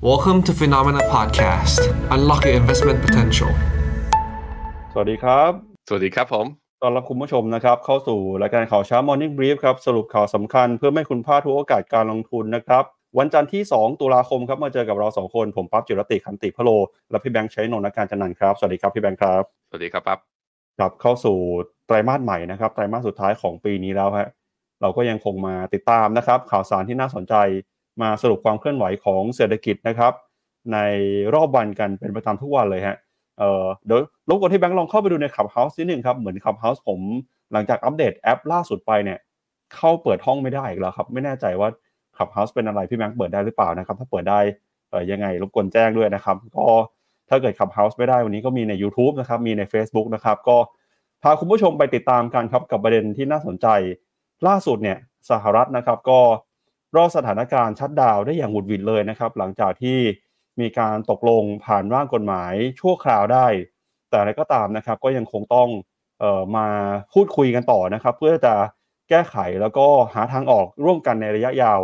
Welcome to Phenomena Podcast. Unlock your investment potential. สวัสดีครับ สวัสดีครับผมตอนรับคุณผู้ชมนะครับ เข้าสู่รายการข่าวเช้า Morning Brief ครับ สรุปข่าวสำคัญเพื่อไม่ให้คุณพลาดทุกโอกาสการลงทุนนะครับ วันจันทร์ที่ 2 ตุลาคมครับ มาเจอกับเรา2คน ผมปั๊บจิรติคันติพะโล และพี่แบงค์ใช้นนท์การจันนันท์ครับ สวัสดีครับพี่แบงค์ครับ สวัสดีครับปั๊บครับเข้าสู่ไตรมาสใหม่นะครับ ไตรมาสสุดท้ายของปีนี้แล้วฮะ เราก็ยังคงมาติดตามนะครับ ข่าวสารที่น่าสนใจ มาสรุปความเคลื่อนไหวของเศรษฐกิจนะครับ ในรอบวันกันเป็นประจำทุกวันเลยฮะเอ่อเดี๋ยวรบกวนที่แบงค์ลองเข้าไปดูใน Clubhouse นิดนึงครับ เหมือน Clubhouse ผมหลังจากอัปเดตแอปล่าสุดไปเนี่ยเข้าเปิดห้องไม่ได้อีกแล้วครับ ไม่แน่ใจว่า Clubhouse เป็นอะไรพี่แบงค์เปิดได้หรือเปล่านะครับ ถ้าเปิดได้เอ่อยังไงรบกวนแจ้งด้วยนะครับ ก็ถ้าเกิด Clubhouse ไม่ได้วันนี้ก็มีใน YouTube นะครับมีใน Facebook นะครับก็พาคุณผู้ชมไปติดตามกันครับกับประเด็นที่น่าสนใจล่าสุดเนี่ยสหรัฐนะครับก็ รอดสถานการณ์ชัดดาวได้อย่างหวุดหวิดเลยนะครับ หลังจากที่มีการตกลงผ่านร่างกฎหมายชั่วคราวได้ แต่อะไรก็ตามนะครับ ก็ยังคงต้องออมาพูดคุยกันต่อนะครับ เพื่อจะแก้ไขแล้วก็หาทางออกร่วมกันในระยะยาว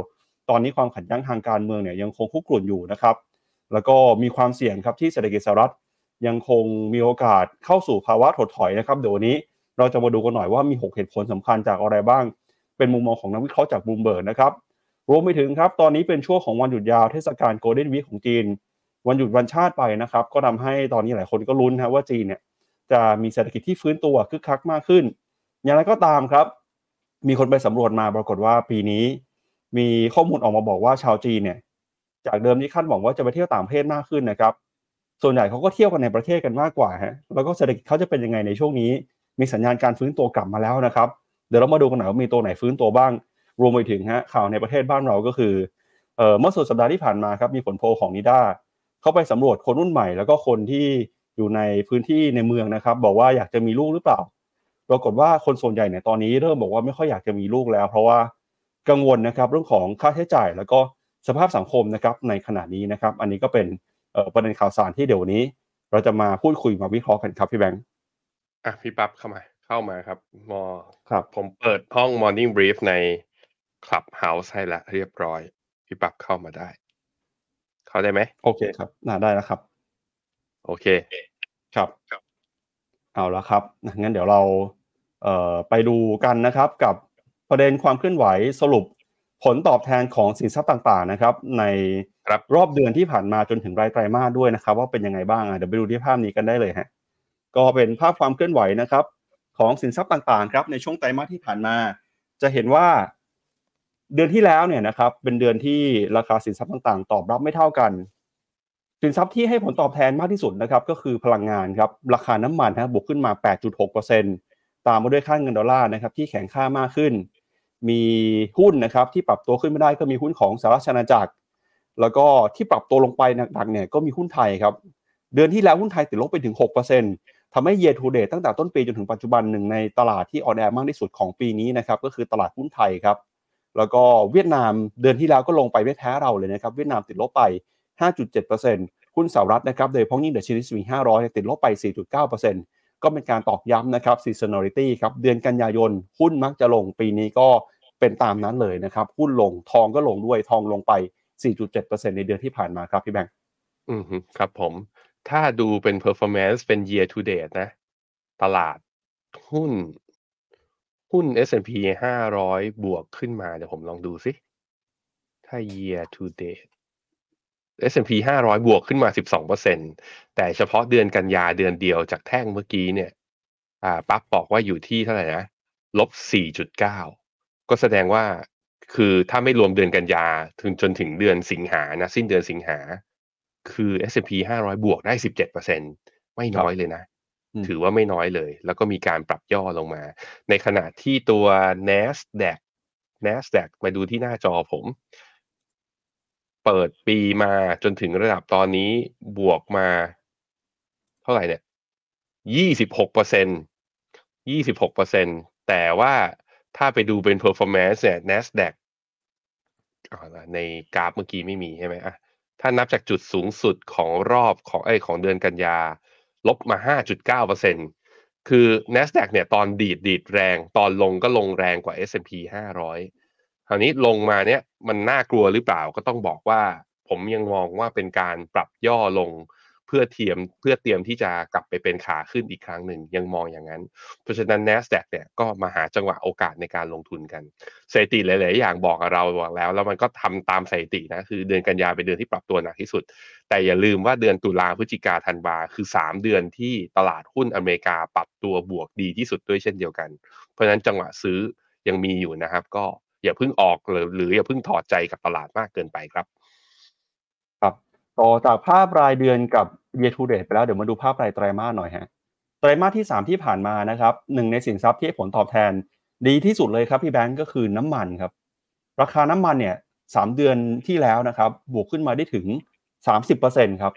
ตอนนี้ความขัดแย้งทางการเมืองเนี่ยยังคงคุกรุ่นอยู่นะครับ แล้วก็มีความเสี่ยงครับที่เศรษฐกิจสหรัฐยังคงมีโอกาสเข้าสู่ภาวะถดถอยนะครับ เดี๋ยววันนี้เราจะมาดูกันหน่อยว่ามี 6 เหตุผลสำคัญจากอะไรบ้าง เป็นมุมมองของนักวิเคราะห์จากบูมเบิร์กนะครับ รวมไปถึงครับตอนนี้เป็นช่วงของวันหยุดยาวเทศกาลโกลเด้นวีคของจีน วันหยุดวันชาติไปนะครับ ก็ทำให้ตอนนี้หลายคนก็ลุ้นนะว่าจีนเนี่ยจะมีเศรษฐกิจที่ฟื้นตัวคึกคักมากขึ้น อย่างไรก็ตามครับ มีคนไปสำรวจมาปรากฏว่าปีนี้ มีข้อมูลออกมาบอกว่าชาวจีนเนี่ย จากเดิมที่คาดหวังว่าจะไปเที่ยวต่างประเทศมากขึ้นนะครับ ส่วนใหญ่เขาก็เที่ยวกันในประเทศกันมากกว่าฮะแล้วก็เศรษฐกิจเขาจะเป็นยังไงในช่วงนี้ มีสัญญาณการฟื้นตัวกลับมาแล้วนะครับ เดี๋ยวเรามาดูกันหน่อยว่ามีตัวไหนฟื้นตัวบ้าง รวมไปถึงฮะข่าวในประเทศบ้านเราก็คือเอ่อเมื่อสุดสัปดาห์ที่ผ่านมาครับมีผลโพลของนิด้าเขาไปสำรวจคนรุ่นใหม่ แล้วก็คนที่อยู่ในพื้นที่ในเมืองนะครับ บอกว่าอยากจะมีลูกหรือเปล่า ปรากฏว่าคนส่วนใหญ่เนี่ยตอนนี้เริ่มบอกว่าไม่ค่อยอยากจะมีลูกแล้ว เพราะว่ากังวลนะครับเรื่องของค่าใช้จ่ายแล้วก็สภาพสังคมนะครับในขณะนี้นะครับ อันนี้ก็เป็นเอ่อประเด็นข่าวสารที่เดี๋ยววันนี้ เราจะมาพูดคุยมาวิเคราะห์กันครับพี่แบงค์อะพี่ปั๊บเข้ามาเข้ามาครับมอครับ ผมเปิดห้อง Morning Brief ใน Clubhouse ให้ละเรียบร้อย พี่ปั๊บเข้ามาได้ เข้าได้ไหม โอเคครับน่าได้แล้วครับ โอเค ครับ เอาละครับ งั้นเดี๋ยวเราเอ่อไปดูกันนะครับ กับประเด็นความเคลื่อนไหวสรุปผลตอบแทนของสินทรัพย์ต่างๆนะครับ ในครับรอบเดือนที่ผ่านมาจนถึงรายไตรมาสด้วยนะครับ ว่าเป็นยังไงบ้างอะเดี๋ยวไปดูที่ภาพนี้กันได้เลยฮะก็เป็นภาพความเคลื่อนไหวนะครับ ของสินทรัพย์ต่างๆ ครับในช่วงไตรมาสที่ผ่านมา จะเห็นว่า เดือนที่แล้วเนี่ยนะครับเป็นเดือนที่ราคาสินทรัพย์ต่างๆ ตอบรับไม่เท่ากัน สินทรัพย์ที่ให้ผลตอบแทนมากที่สุดนะครับก็คือพลังงานครับราคาน้ำมันนะบวกขึ้นมา 8.6%ตามมาด้วยค่าเงินดอลลาร์นะครับที่แข็งค่ามากขึ้น มีหุ้นนะครับที่ปรับตัวขึ้นไม่ได้ก็มีหุ้นของสหราชอาณาจักร แล้วก็ที่ปรับตัวลงไปหนักๆเนี่ยก็มีหุ้นไทยครับเดือนที่แล้วหุ้นไทยติดลบไปถึง 6%ทำให้ year to date ตั้งแต่ต้นปีจนถึงปัจจุบันหนึ่งในตลาดที่ under มากที่สุดของปีนี้นะครับก็คือตลาดหุ้นไทยครับ แล้วก็เวียดนามเดือนที่แล้วก็ลงไปไม่แพ้เราเลยนะครับ เวียดนามติดลบไป 5.7%หุ้นสหรัฐนะครับโดยเฉพาะอย่างยิ่งดัชนี S&P 500เนี่ยติดลบไป 4.9%ก็เป็นการตอกย้ำนะครับ seasonality ครับ เดือนกันยายน หุ้นมักจะลงปีนี้ก็เป็นตามนั้นเลยนะครับ หุ้นลงทองก็ลงด้วยทองลงไป 4.7%ในเดือนที่ผ่านมาครับพี่แบงค์อืมครับผม ถ้าดูเป็น performance เป็น year to date นะ ตลาดหุ้น หุ้น S&P 500 บวกขึ้นมา เดี๋ยวผมลองดูสิ ถ้า year to date S&P 500 บวกขึ้นมา 12%แต่เฉพาะเดือนกันยาเดือนเดียวจากแท่งเมื่อกี้เนี่ย อ่า ปั๊บบอกว่าอยู่ที่เท่าไหร่นะ ลบ 4.9 ก็แสดงว่า คือถ้าไม่รวมเดือนกันยาถึงจนถึงเดือนสิงหานะ สิ้นเดือนสิงหา คือ S&P 500 บวกได้ 17%ไม่น้อยเลยนะ ถือว่าไม่น้อยเลย แล้วก็มีการปรับย่อลงมา ในขณะที่ตัว NASDAQ NASDAQ มาดูที่หน้าจอผม เปิดปีมาจนถึงระดับตอนนี้บวกมา เท่าไหร่เนี่ยยี่สิบหกเปอร์เซ็นยี่สิบหกเปอร์เซ็นแต่ว่าถ้าไปดูเป็น performance เนี่ย NASDAQ ในกราฟเมื่อกี้ไม่มีใช่ไหมอะถ้านับจากจุดสูงสุดของรอบของไอของเดือนกันยา ลบมา 5.9%คือ NASDAQ เนี่ยตอนดีดดีดแรง ตอนลงก็ลงแรงกว่า S&P 500 คราวนี้ลงมาเนี่ยมันน่ากลัวหรือเปล่าก็ต้องบอกว่า ผมยังมองว่าเป็นการปรับย่อลง พื่อเทียมเพื่อเตรียมที่จะกลับไปเป็นขาขึ้นอีกครั้งหนึ่งยังมองอย่างนั้น เพราะฉะนั้น NASDAQ เนี่ยก็มาหาจังหวะโอกาสในการลงทุนกันสถิติหลาย ๆ อย่างบอกเราบอกแล้ว แล้วมันก็ทำตามสถิตินะคือเดือนกันยาเป็นเดือนที่ปรับตัวหนักที่สุด แต่อย่าลืมว่าเดือนตุลาพฤศจิกาธันวาคือ 3 เดือนที่ตลาดหุ้นอเมริกาปรับตัวบวกดีที่สุดด้วยเช่นเดียวกัน เพราะฉะนั้นจังหวะซื้อยังมีอยู่นะครับ ก็อย่าเพิ่งออกหรือหรืออย่าเพิ่งถอดใจกับตลาดมากเกินไปครับ ต่อจากภาพรายเดือนกับ year to date ไปแล้วเดี๋ยวมาดูภาพรายไตรมาสหน่อยฮะไตรมาสที่ 3 ที่ผ่านมานะครับหนึ่งในสินทรัพย์ที่ผลตอบแทน ดีที่สุดเลยครับพี่แบงก์ก็คือน้ำมันครับราคาน้ำมันเนี่ยสามเดือนที่แล้วนะครับบวกขึ้นมาได้ถึง 30%ครับ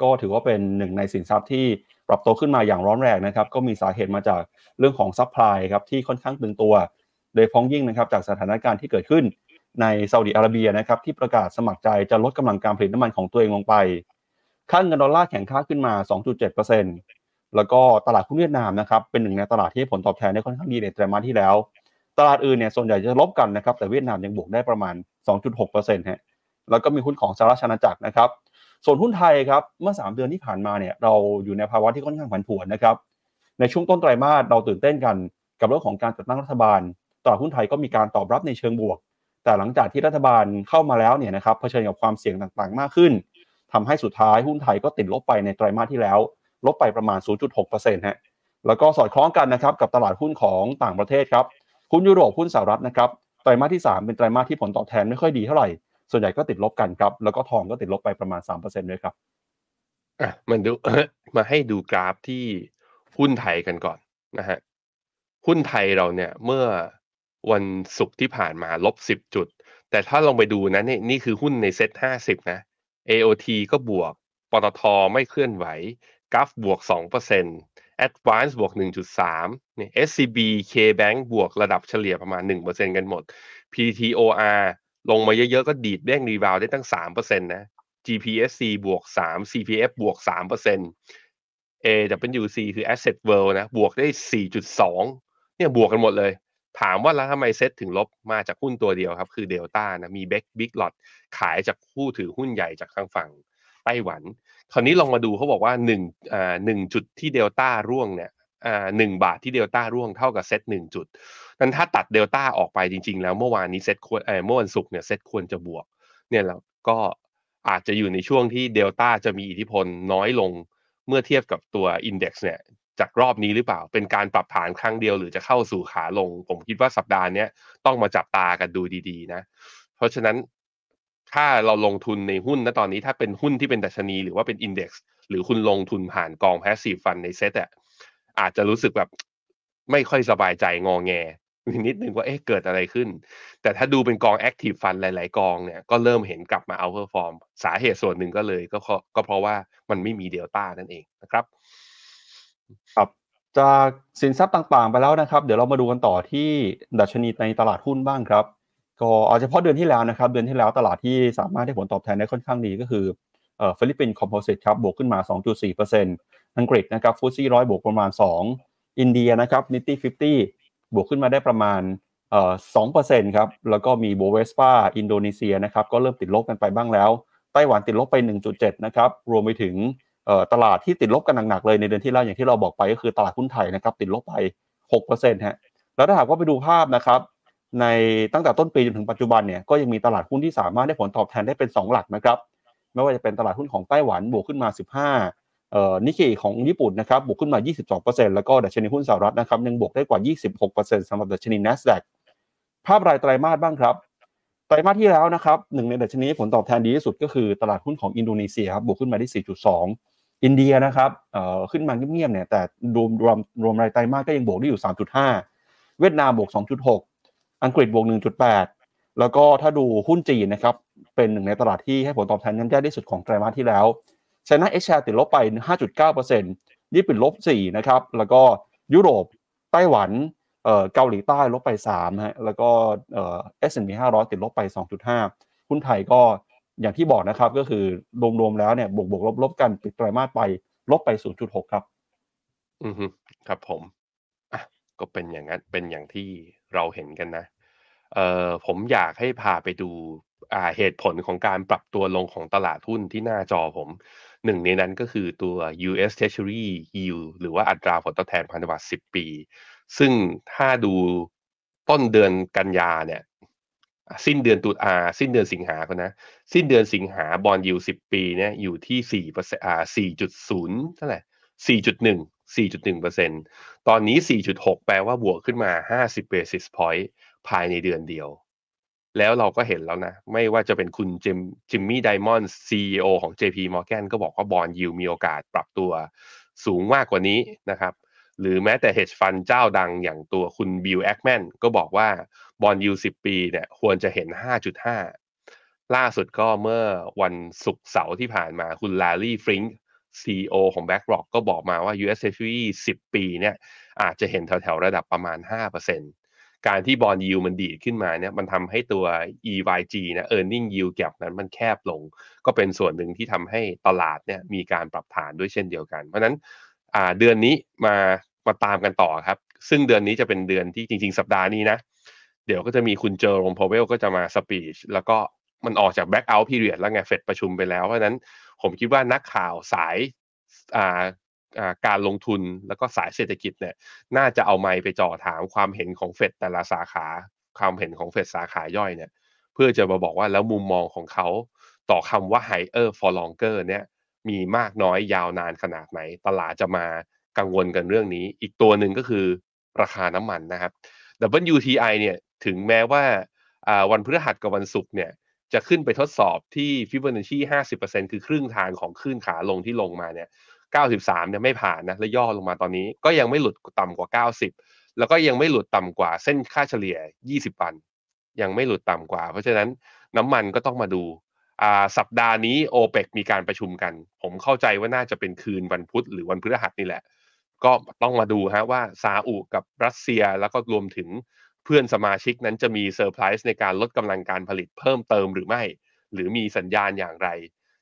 ก็ถือว่าเป็นหนึ่งในสินทรัพย์ที่ปรับตัวขึ้นมาอย่างร้อนแรงนะครับก็มีสาเหตุมาจากเรื่องของ supply ครับที่ค่อนข้างตึงตัว โดยเฉพาะอย่างยิ่งนะครับจากสถานการณ์ที่เกิดขึ้น ในซาอุดิอาระเบียนะครับที่ประกาศสมัครใจจะลดกำลังการผลิตน้ำมันของตัวเองลงไป ค่าเงินดอลลาร์แข็งค่าขึ้นมา 2.7%แล้วก็ตลาดหุ้นเวียดนามนะครับเป็นหนึ่งในตลาดที่ผลตอบแทนได้ค่อนข้างดีในไตรมาสที่แล้ว ตลาดอื่นเนี่ยส่วนใหญ่จะลบกันนะครับแต่เวียดนามยังบวกได้ประมาณ 2.6%ฮะแล้วก็มีหุ้นของสหราชอาณาจักรนะครับ ส่วนหุ้นไทยครับเมื่อ 3 เดือนที่ผ่านมาเนี่ยเราอยู่ในภาวะที่ค่อนข้างผันผวนนะครับในช่วงต้นไตรมาสเราตื่นเต้นกัน กับเรื่องของการจัดตั้งรัฐบาลตลาดหุ้นไทยก็มีการตอบรับในเชิงบวก แต่หลังจากที่รัฐบาลเข้ามาแล้วเนี่ยนะครับเผชิญกับความเสี่ยงต่างๆ มากขึ้นทำให้สุดท้ายหุ้นไทยก็ติดลบไปในไตรมาสที่แล้ว ลบไปประมาณ 0.6%ฮะแล้วก็สอดคล้องกันนะครับกับตลาดหุ้นของต่างประเทศครับหุ้นยุโรปหุ้นสหรัฐนะครับไตรมาสที่ 3 เป็นไตรมาสที่ผลตอบแทนไม่ค่อยดีเท่าไหร่ ส่วนใหญ่ก็ติดลบกันครับ แล้วก็ทองก็ติดลบไปประมาณ 3%ด้วยครับ อะมันดูมาให้ดูกราฟที่หุ้นไทยกันก่อนนะฮะ หุ้นไทยเราเนี่ยเมื่อ วันศุกร์ที่ผ่านมาลบสิบจุด แต่ถ้าลองไปดูนะนี่นี่คือหุ้นในเซ็ตห้าสิบนะ AOT ก็บวก ปตทไม่เคลื่อนไหวกราฟบวกสองเปอร์เซ็นต์ Advance บวกหนึ่งจุดสามเนี่ย SCB KBank บวกระดับเฉลี่ยประมาณหนึ่งเปอร์เซ็นกันหมด PTOR ลงมาเยอะๆ ก็ดีดเด้ง rebound ได้ตั้งสามเปอร์เซ็นต์นะ GPSC บวกสาม CPF บวกสามเปอร์เซ็นต์ AWC คือ Asset World นะ บวกได้สี่จุดสองเนี่ยบวกกันหมดเลย ถามว่าแล้วทำไมเซ็ตถึงลบมาจากหุ้นตัวเดียวครับ คือเดลต้านะมี big lot ขายจากผู้ถือหุ้นใหญ่จากทางฝั่งไต้หวัน คราวนี้ลองมาดูเขาบอกว่าหนึ่งอ่าหนึ่งจุดที่เดลต้าร่วงเนี่ยอ่าหนึ่งบาทที่เดลต้าร่วงเท่ากับเซ็ตหนึ่งจุดนั้นถ้าตัดเดลต้าออกไปจริง ๆ แล้วเมื่อวานนี้เซ็ตควรเออเมื่อวันศุกร์เนี่ยเซ็ตควรจะบวก เนี่ยแล้วก็อาจจะอยู่ในช่วงที่เดลต้าจะมีอิทธิพลน้อยลงเมื่อเทียบกับตัว index เนี่ย จากรอบนี้หรือเปล่า เป็นการปรับฐานครั้งเดียวหรือจะเข้าสู่ขาลง ผมคิดว่าสัปดาห์นี้ต้องมาจับตากันดูดีๆ นะ เพราะฉะนั้นถ้าเราลงทุนในหุ้นนะตอนนี้ถ้าเป็นหุ้นที่เป็นดัชนี หรือว่าเป็น index หรือคุณลงทุนผ่านกอง passive fund ในเซ็ตอะอาจจะรู้สึกแบบไม่ค่อยสบายใจงองแงนิดนึงว่าเอ๊ะเกิดอะไรขึ้น แต่ถ้าดูเป็นกอง active fund หลาย ๆ กองเนี่ยก็เริ่มเห็นกลับมา outperform สาเหตุส่วนหนึ่งก็เลยก็เพราะก็เพราะว่ามันไม่มีเดลต้านั่นเองนะครับ ครับ จากสินทรัพย์ต่างๆ ไปแล้วนะครับ เดี๋ยวเรามาดูกันต่อที่ดัชนีในตลาดหุ้นบ้างครับ ก็เอาเฉพาะเดือนที่แล้วนะครับ เดือนที่แล้วตลาดที่สามารถได้ผลตอบแทนได้ค่อนข้างดีก็คือฟิลิปปินส์ Composite ครับบวกขึ้นมา 2.4%อังกฤษนะครับ FTSE ร้อยบวกประมาณ 2 อินเดียนะครับ Nifty Fifty บวกขึ้นมาได้ประมาณสองเปอ่อ2%ครับ แล้วก็มี Bovespa อินโดนีเซียนะครับ ก็เริ่มติดลบกันไปบ้างแล้ว ไต้หวันติดลบไป 1.7 นะครับ รวมไปถึง ตลาดที่ติดลบกันหนักๆเลยในเดือนที่แล้วอย่างที่เราบอกไปก็คือตลาดหุ้นไทยนะครับติดลบไป6%ฮะแล้วถ้าหากว่าไปดูภาพนะครับในตั้งแต่ต้นปีจนถึงปัจจุบันเนี่ยก็ยังมีตลาดหุ้นที่สามารถได้ผลตอบแทนได้เป็น 2 หลักนะครับไม่ว่าจะเป็นตลาดหุ้นของไต้หวันบวกขึ้นมา 15เอ่อนิกเกของญี่ปุ่นนะครับบวกขึ้นมา 22%แล้วก็ดัชนีหุ้นสหรัฐนะครับยังบวกได้กว่า 26%สำหรับดัชนี NASDAQ ภาพรายไตรมาสบ้างครับไตรมาสที่แล้วนะครับหนึ่งในดัชนีผลตอบแทนดีที่สุดก็คือตลาดหุ้นของอินโดนีเซียครับบวกขึ้นมาได้ 4.2 อินเดียนะครับเอ่อขึ้นมาเงียบๆเนี่ยแต่รวมรวมรวมรายไตรมาสก็ยังบวกได้อยู่ 3.5 เวียดนามบวก 2.6 อังกฤษบวก 1.8 แล้วก็ถ้าดูหุ้นจีนนะครับเป็นหนึ่งในตลาดที่ให้ผลตอบแทนย่ำแย่ที่สุดของไตรมาสที่แล้วไชน่าเอชแชร์ติดลบไป 5.9%ญี่ปุ่นลบ 4 นะครับ แล้วก็ยุโรปไต้หวันเอ่อเกาหลีใต้ลบไป3ฮะแล้วก็เอ่อ S&P 500ติดลบไป 2.5หุ้นไทยก็ อย่างที่บอกนะครับก็คือรวมๆแล้วเนี่ยบวกบวกลบลบกันปิดไตรมาสไปลบไป 0.6 ครับ อือฮึครับผมอะก็เป็นอย่างนั้นเป็นอย่างที่เราเห็นกันนะ เอ่อผมอยากให้พาไปดูเหตุผลของการปรับตัวลงของตลาดหุ้นที่หน้าจอผม หนึ่งในนั้นก็คือตัว US Treasury Yield หรือว่าอัตราผลตอบแทนพันธบัตร10 ปี ซึ่งถ้าดูต้นเดือนกันยาเนี่ย สิ้นเดือนตุลาสิ้นเดือนสิงหาคนนะ สิ้นเดือนสิงหาบอลยูสิบปีเนี่ยอยู่ที่สี่เปอร์เซ็นต์อ่าสี่จุดศูนย์เท่าไหร่สี่จุดหนึ่งสี่จุดหนึ่งเปอร์เซ็นตอนนี้สี่จุดหกแปลว่าบวกขึ้นมาห้าสิบ basis point ภายในเดือนเดียว แล้วเราก็เห็นแล้วนะ ไม่ว่าจะเป็นคุณจิมเจมี่ไดมอน CEO ของ JP Morgan ก็บอกว่า bond yield มีโอกาสปรับตัวสูงมากกว่านี้นะครับ หรือแม้แต่ hedge fund เจ้าดังอย่างตัวคุณบิลแอคแมนก็บอกว่า bond yield สิบปีเนี่ยควรจะเห็น 5.5 ล่าสุดก็เมื่อวันศุกร์เสาร์ที่ผ่านมาคุณลารีฟริงค์ CEO ของ BlackRock ก็บอกมาว่า US Treasury 10 ปีเนี่ยอาจจะเห็นแถวๆระดับประมาณ 5%การที่บอลยูมันดีดขึ้นมาเนี่ยมันทำให้ตัว EYG นะ earning yield gap นั้นมันแคบลง ก็เป็นส่วนหนึ่งที่ทำให้ตลาดเนี่ยมีการปรับฐานด้วยเช่นเดียวกัน เพราะนั้นเดือนนี้มามาตามกันต่อครับ ซึ่งเดือนนี้จะเป็นเดือนที่จริง ๆ สัปดาห์นี้นะ เดี๋ยวก็จะมีคุณเจอโรมพาวเวลก็จะมาสปีชแล้วก็มันออกจากแบ็กเอาท์พีเรียดแล้วไงเฟดประชุมไปแล้ว เพราะนั้นผมคิดว่านักข่าวสายการลงทุนแล้วก็สายเศรษฐกิจเนี่ย น่าจะเอาไมค์ไปจ่อถามความเห็นของเฟดแต่ละสาขาความเห็นของเฟดสาขาย่อยเนี่ย เพื่อจะมาบอกว่าแล้วมุมมองของเขาต่อคำว่า higher for longer เนี่ยมีมากน้อยยาวนานขนาดไหน ตลาดจะมากังวลกันเรื่องนี้ อีกตัวหนึ่งก็คือราคาน้ำมันนะครับ WTI เนี่ย ถึงแม้ว่าวันพฤหัสกับวันศุกร์เนี่ยจะขึ้นไปทดสอบที่ฟิบเบอนัชชี50%คือครึ่งทางของคลื่นขาลงที่ลงมาเนี่ย 93 เนี่ยไม่ผ่านนะ และย่อลงมาตอนนี้ ก็ยังไม่หลุดต่ำกว่า 90 แล้วก็ยังไม่หลุดต่ำกว่าเส้นค่าเฉลี่ย 20 วัน ยังไม่หลุดต่ำกว่า เพราะฉะนั้นน้ำมันก็ต้องมาดู สัปดาห์นี้โอเปกมีการประชุมกัน ผมเข้าใจว่าน่าจะเป็นคืนวันพุธหรือวันพฤหัสนี่แหละ ก็ต้องมาดูฮะว่าซาอุกับรัสเซียแล้วก็รวมถึง เพื่อนสมาชิกนั้นจะมีเซอร์ไพรส์ในการลดกำลังการผลิตเพิ่มเติมหรือไม่ หรือมีสัญญาณอย่างไร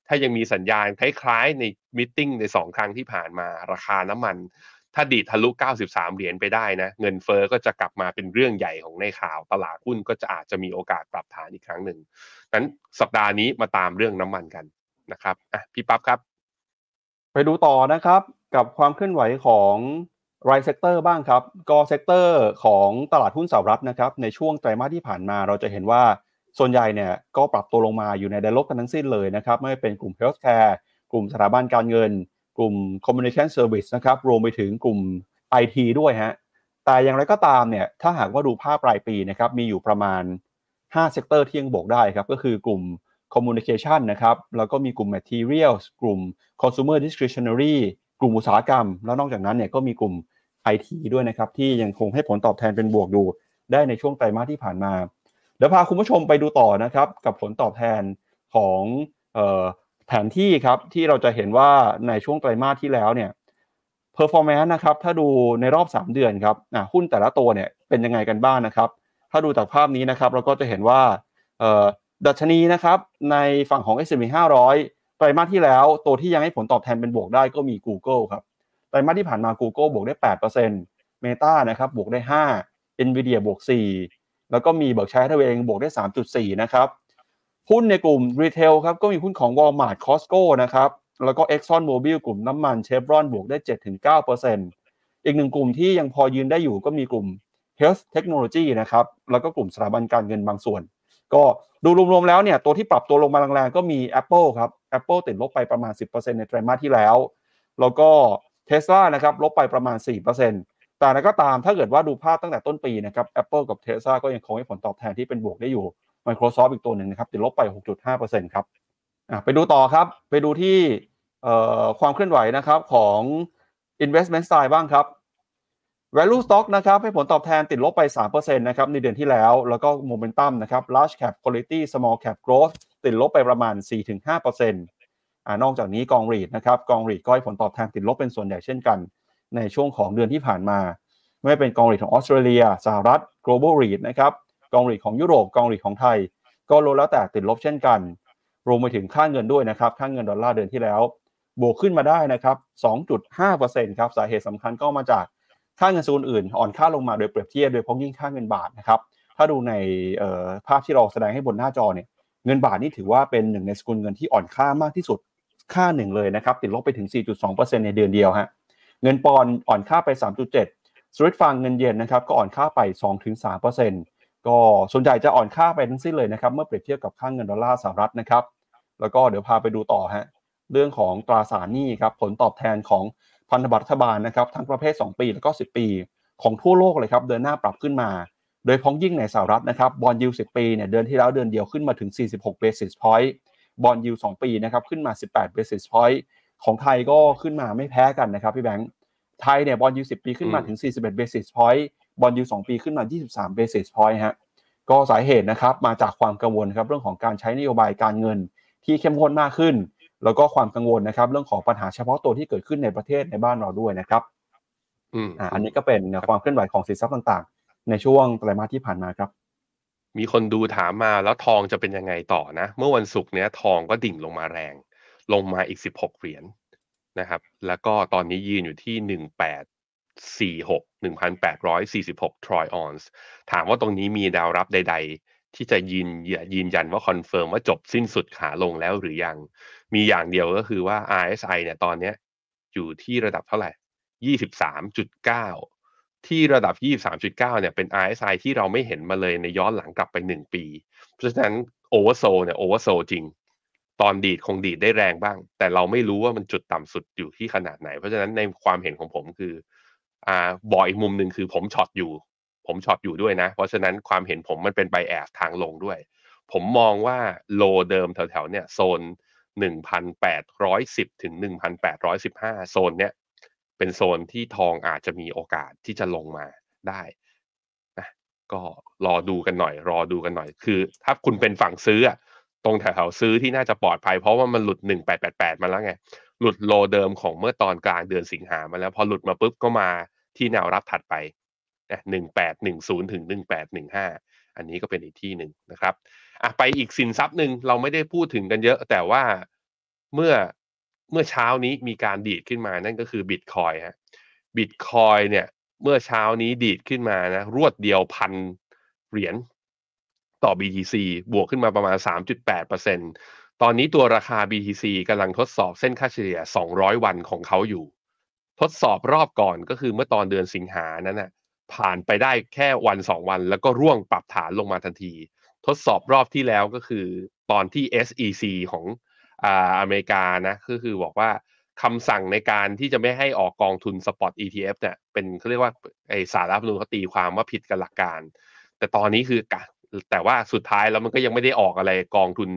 ถ้ายังมีสัญญาณคล้ายๆในมิ팅ในสองครั้งที่ผ่านมาราคาน้ำมัน ถ้าดีทะลุ 93 เหรียญไปได้นะ เงินเฟอ้อก็จะกลับมาเป็นเรื่องใหญ่ของในข่าว ตลาดหุ้นก็จะอาจจะมีโอกาสปรับฐานอีกครั้งหนึ่งนั้นสัปดาห์นี้มาตามเรื่องน้ำมันกันนะครับอะพี่ปั๊บครับ ไปดูต่อนะครับกับความเคลื่อนไหวของ ราย sector บ้างครับ ก็ sector ของตลาดหุ้นสหรัฐนะครับ ในช่วงไตรมาสที่ผ่านมา เราจะเห็นว่าส่วนใหญ่เนี่ยก็ปรับตัวลงมาอยู่ในแดนลบกันทั้งสิ้นเลยนะครับ ไม่ว่าเป็นกลุ่ม Healthcare กลุ่มสถาบันการเงิน กลุ่ม Communication Service นะครับ รวมไปถึงกลุ่ม IT ด้วยฮะ แต่อย่างไรก็ตามเนี่ย ถ้าหากว่าดูภาพรายปีนะครับ มีอยู่ประมาณ5 sector ที่ยังบวกได้ครับ ก็คือกลุ่ม Communication นะครับ แล้วก็มีกลุ่ม Materials กลุ่ม Consumer Discretionary กลุ่มอุตสาหกรรม แล้วนอกจากนั้นเนี่ยก็มีกลุ่ม IT ด้วยนะครับที่ยังคงให้ผลตอบแทนเป็นบวกดูได้ในช่วงไตรมาสที่ผ่านมา เดี๋ยวพาคุณผู้ชมไปดูต่อนะครับกับผลตอบแทนของแผนที่ครับที่เราจะเห็นว่าในช่วงไตรมาสที่แล้วเนี่ย performance นะครับถ้าดูในรอบ 3 เดือนครับหุ้นแต่ละตัวเนี่ยเป็นยังไงกันบ้างนะครับ ถ้าดูจากภาพนี้นะครับเราก็จะเห็นว่าดัชนีนะครับในฝั่งของ S&P 500 ไตรมาสที่แล้วตัวที่ยังให้ผลตอบแทนเป็นบวกได้ก็มี Google ครับไตรมาสที่ผ่านมา Google บวกได้ 8% Meta นะครับบวกได้ 5 Nvidia บวก 4 แล้วก็มี Berkshire Hathaway บวกได้ 3.4 นะครับหุ้นในกลุ่ม retail ครับก็มีหุ้นของ Walmart Costco นะครับแล้วก็ Exxon Mobil กลุ่มน้ำมัน Chevron บวกได้ 7-9%อีกหนึ่งกลุ่มที่ยังพอยืนได้อยู่ก็มีกลุ่ม Health Technology นะครับแล้วก็กลุ่มสถาบันการเงินบางส่วน ก็ดูรวมๆแล้วเนี่ยตัวที่ปรับตัวลงมาแรงๆก็มี Apple ครับ Apple ติดลบไปประมาณ 10%ในไตรมาสที่แล้ว แล้วก็เทสลานะครับลบไปประมาณ 4%แต่ก็ตามถ้าเกิดว่าดูภาพตั้งแต่ต้นปีนะครับ Apple กับเทสลาก็ยังคงให้ผลตอบแทนที่เป็นบวกได้อยู่ Microsoft อีกตัวหนึ่งนะครับติดลบไป 6.5%ครับไปดูต่อครับ ไปดูที่ความเคลื่อนไหวนะครับของ investment style บ้างครับ value stock นะครับให้ผลตอบแทนติดลบไป 3%นะครับในเดือนที่แล้ว แล้วก็ momentum นะครับ large cap quality small cap growth ติดลบไปประมาณ 4-5%อนอกจากนี้กองรีดนะครับกองรีดก็ให้ผลตอบแทนติดลบเป็นส่วนใหญ่เช่นกัน ในช่วงของเดือนที่ผ่านมา ไม่เป็นกองรีดของออสเตรเลียสหรัฐ global REIT นะครับกองรีดของยุโรปกองรีดของไทย ก็ลดแล้วแต่ติดลบเช่นกัน รวมไปถึงค่าเงินด้วยนะครับค่าเงินดอลลาร์เดือนที่แล้ว บวกขึ้นมาได้นะครับ 2.5%ครับสาเหตุสำคัญก็มาจาก ค่าเงินสกุลอื่นอ่อนค่าลงมาโดยเปรียบเทียบโดยพ้องยิ่งค่าเงินบาทนะครับ ถ้าดูในภาพที่เราแสดงให้บนหน้าจอเนี่ย เงินบาทนี่ถือว่าเป็นหนึ่งในสกุลเงินที่อ่อนค่ามากที่สุด ค่าหนึ่งเลยนะครับ ติดลบไปถึง 4.2%ในเดือนเดียวฮะ เงินปอนอ่อนค่าไป 3.7สวิตฟังเงินเยนนะครับก็อ่อนค่าไป 2-3%ก็ส่วนใหญ่จะอ่อนค่าไปทั้งสิ้นเลยนะครับ เมื่อเปรียบเทียบกับค่าเงินดอลลาร์สหรัฐนะครับ แล้วก็เดี๋ยวพาไปดูต่อฮะ เรื่องของตราสารหนี้ครับ ผลตอบแทนของ พันธบัตรรัฐบาลนะครับทั้งประเภท 2 ปีแล้วก็ 10 ปี ของทั่วโลกเลยครับเดินหน้าปรับขึ้นมา โดยพ้องยิ่งในสหรัฐนะครับบอลยู10 ปีเนี่ยเดือนที่แล้วเดือนเดียวขึ้นมาถึง 46 basis point บอลยู2ปีนะครับขึ้นมา 18 basis point ของไทยก็ขึ้นมาไม่แพ้กันนะครับพี่แบงค์ไทยเนี่ยบอลยู10 ปีขึ้นมาถึง 41 basis point บอลยู2ปีขึ้นมา 23 basis point ฮะก็สาเหตุนะครับมาจากความกังวลครับเรื่องของการใช้นโยบายการเงินที่เข้มข้นมากขึ้น แล้วก็ความกังวลนะครับ เรื่องของปัญหาเฉพาะตัวที่เกิดขึ้นในประเทศในบ้านเราด้วยนะครับอืมอ่าอันนี้ก็เป็นความเคลื่อนไหวของสินทรัพย์ต่างๆ ในช่วงไตรมาสที่ผ่านมาครับ มีคนดูถามมาแล้วทองจะเป็นยังไงต่อนะ เมื่อวันศุกร์เนี้ยทองก็ดิ่งลงมาแรง ลงมาอีก16เหรียญนะครับ แล้วก็ตอนนี้ยืนอยู่ที่1846 1846 troy ounce ถามว่าตรงนี้มีแนวรับใด ๆ ที่จะยืนยืนยันว่า confirm ว่าจบสิ้นสุดขาลงแล้วหรือยัง มีอย่างเดียวก็คือว่า RSI เนี่ยตอนเนี้ยอยู่ที่ระดับเท่าไหร่ 23.9 ที่ระดับ 23.9 เนี่ยเป็น RSI ที่เราไม่เห็นมาเลยในย้อนหลังกลับไป 1 ปี เพราะฉะนั้น oversold เนี่ย oversold จริง ตอนดีดคงดีดได้แรงบ้าง แต่เราไม่รู้ว่ามันจุดต่ำสุดอยู่ที่ขนาดไหน เพราะฉะนั้นในความเห็นของผมคืออ่าบอกอีกมุมหนึ่งคือผม short อยู่ ผม short อยู่ด้วยนะ เพราะฉะนั้นความเห็นผมมันเป็น bias ทางลงด้วย ผมมองว่า low เดิมแถวๆเนี่ยโซน 1,810 ถึง 1,815 โซนเนี้ยเป็นโซนที่ทองอาจจะมีโอกาสที่จะลงมาได้นะก็รอดูกันหน่อย รอดูกันหน่อย คือถ้าคุณเป็นฝั่งซื้อตรงแถวๆซื้อที่น่าจะปลอดภัยเพราะว่ามันหลุด 1888 มาแล้วไง หลุดโลเดิมของเมื่อตอนกลางเดือนสิงหามาแล้ว พอหลุดมาปุ๊บก็มาที่แนวรับถัดไป นะ1810 ถึง 1815 อันนี้ก็เป็นอีกที่หนึ่งนะครับอะไปอีกสินทรัพย์หนึ่งเราไม่ได้พูดถึงกันเยอะ แต่ว่าเมื่อเมื่อเช้านี้มีการดีดขึ้นมานั่นก็คือบิตคอยฮะบิตคอยเนี่ยเมื่อเช้านี้ดีดขึ้นมานะรวดเดียวพันเหรียญต่อ BTC บวกขึ้นมาประมาณ 3.8%ตอนนี้ตัวราคา BTC กำลังทดสอบเส้นค่าเฉลี่ย 200 วันของเขาอยู่ ทดสอบรอบก่อนก็คือเมื่อตอนเดือนสิงหานั้นนะ ผ่านไปได้แค่วัน2วัน แล้วก็ร่วงปรับฐานลงมาทันที ทดสอบรอบที่แล้วก็คือตอนที่ SEC ของอ่าอเมริกานะก็คือบอกว่าคำสั่งในการที่จะไม่ให้ออกกองทุนสปอต ETF เนี่ยเป็นเขาเรียกว่าไอสารรัฐมนูญเขาตีความว่าผิดกันหลักการ แต่ตอนนี้คือแต่ว่าสุดท้ายแล้วมันก็ยังไม่ได้ออกอะไรกองทุน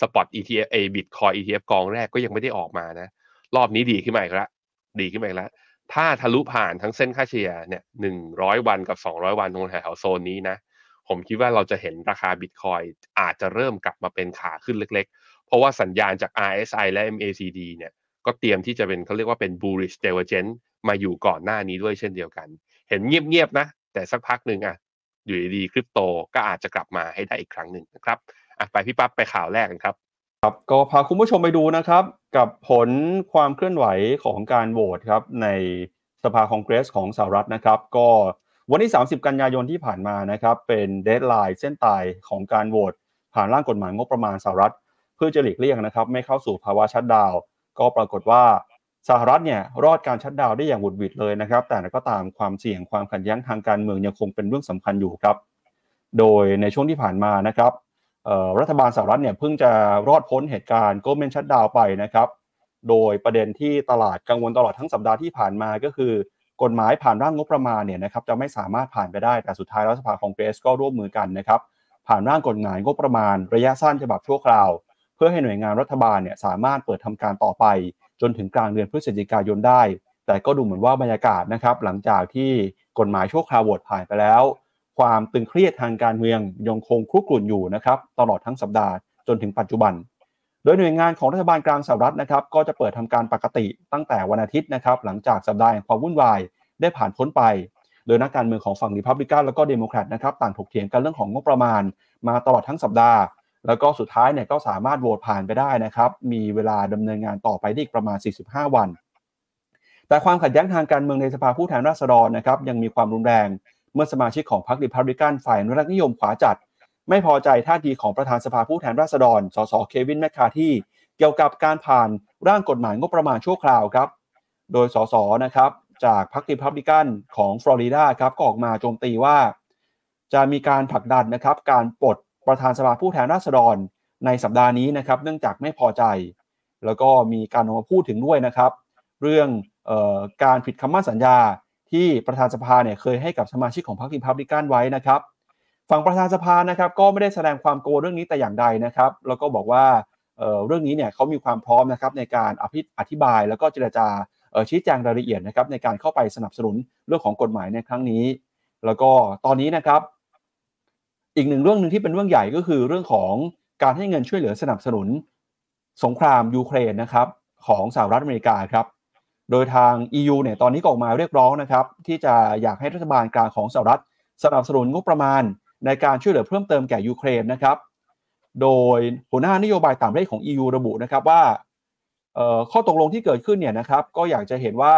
สปอต ETF เอบิตคอย ETF กองแรกก็ยังไม่ได้ออกมานะ รอบนี้ดีขึ้นมาอีกแล้วดีขึ้นมาอีกแล้ว ถ้าทะลุผ่านทั้งเส้นค่าเฉลี่ยเนี่ยหนึ่งร้อยวันกับสองร้อยวันตรงแถวโซนนี้นะ ผมคิดว่าเราจะเห็นราคาบิตคอยอาจจะเริ่มกลับมาเป็นขาขึ้นเล็ก ๆ เพราะว่าสัญญาณจาก RSI และ MACD เนี่ย ก็เตรียมที่จะเป็นเขาเรียกว่าเป็น bullish divergence มาอยู่ก่อนหน้านี้ด้วยเช่นเดียวกัน เห็นเงียบๆนะ แต่สักพักหนึ่งอะ อยู่ดีๆคริปโตก็อาจจะกลับมาให้ได้อีกครั้งหนึ่งนะครับอะไปพี่ปั๊บไปข่าวแรกกันครับ ครับก็พาคุณผู้ชมไปดูนะครับ กับผลความเคลื่อนไหวของการโหวตครับในสภาคองเกรสของสหรัฐนะครับ ก็วันที่ 30 กันยายนที่ผ่านมานะครับ เป็นเดทไลน์เส้นตายของการโหวตผ่านร่างกฎหมายงบประมาณสหรัฐ เพื่อจะหลีกเลี่ยงนะครับ ไม่เข้าสู่ภาวะชัดดาวก็ปรากฏว่าสหรัฐเนี่ยรอดการชัดดาวได้อย่างบุดหวิดเลยนะครับ แต่ก็ตามความเสี่ยงความขัดแย้งทางการเมืองยังคงเป็นเรื่องสำคัญอยู่ครับ โดยในช่วงที่ผ่านมานะครับ รัฐบาลสหรัฐเนี่ยเพิ่งจะรอดพ้นเหตุการณ์โกลเมนชัดดาวไปนะครับ โดยประเด็นที่ตลาดกังวลตลอดทั้งสัปดาห์ที่ผ่านมาก็คือกฎหมายผ่านร่างงบประมาณเนี่ยนะครับจะไม่สามารถผ่านไปได้แต่สุดท้ายรัฐสภาคองเกรสก็ร่วมมือกันนะครับ ผ่านร่างกฎหมายงบประมาณระยะสั้นฉบับชั่วคราว เพื่อให้หน่วยงานรัฐบาลเนี่ยสามารถเปิดทำการต่อไป จนถึงกลางเดือนพฤศจิกายนได้ แต่ก็ดูเหมือนว่าบรรยากาศนะครับ หลังจากที่กฎหมายชั่วคราวโหวตผ่านไปแล้ว ความตึงเครียดทางการเมืองยังคงคุกรุ่นอยู่นะครับตลอดทั้งสัปดาห์จนถึงปัจจุบัน โดยหน่วยงานของรัฐบาลกลางสหรัฐนะครับก็จะเปิดทำการปกติตั้งแต่วันอาทิตย์นะครับหลังจากสัปดาห์แห่งความวุ่นวายได้ผ่านพ้นไป โดยนักการเมืองของฝั่งริพับลิกันแล้วก็เดโมแครตนะครับต่างถกเถียงกันเรื่องของงบประมาณ มาตลอดทั้งสัปดาห์ แล้วก็สุดท้ายเนี่ยก็สามารถโหวตผ่านไปได้นะครับมีเวลาดำเนินงานต่อไปได้อีกประมาณ 45 วัน แต่ความขัดแย้งทางการเมืองในสภาผู้แทนราษฎรนะครับยังมีความรุนแรง เมื่อสมาชิกของพรรคริพับลิกันฝ่ายอนุรักษนิยมขวาจัด ไม่พอใจท่าทีของประธานสภาผู้แทนราษฎร สสเควินแมคคาร์ธีเกี่ยวกับการผ่านร่างกฎหมายงบประมาณชั่วคราวครับ โดยสสนะครับจากพรรคริพับลิกันของฟลอริดาครับก็ออกมาโจมตีว่า จะมีการผลักดันนะครับการปลดประธานสภาผู้แทนราษฎรในสัปดาห์นี้นะครับเนื่องจากไม่พอใจ แล้วก็มีการออกมาพูดถึงด้วยนะครับ เรื่องออการผิดคำมั่นสัญญา ที่ประธานสภาเนี่ยเคยให้กับสมาชิกของพรรคริพับลิกันไว้นะครับฝั่งประธานสภานะครับก็ไม่ได้แสดงความโกรธเรื่องนี้แต่อย่างใดนะครับ แล้วก็บอกว่าเเรื่องนี้เนี่ยเขามีความพร้อมนะครับในการอภิอธิบายแล้วก็เจรจาชี้แจงรายละเอียดนะครับในการเข้าไปสนับสนุนเรื่องของกฎหมายในครั้งนี้ แล้วก็ตอนนี้นะครับ อีกหนึ่งเรื่องหนึ่งที่เป็นเรื่องใหญ่ก็คือเรื่องของการให้เงินช่วยเหลือสนับสนุน สงครามยูเครนนะครับของสหรัฐอเมริกาครับ โดยทาง EU เนี่ยตอนนี้ก็ออกมาเรียกร้องนะครับที่จะอยากให้รัฐบาลกลางของสหรัฐสนับสนุนงบประมาณในการช่วยเหลือเพิ่มเติมแก่ยูเครนนะครับ โดยหัวหน้านโยบายต่างประเทศของ EU ระบุนะครับว่าข้อตกลงที่เกิดขึ้นเนี่ยนะครับก็อยากจะเห็นว่า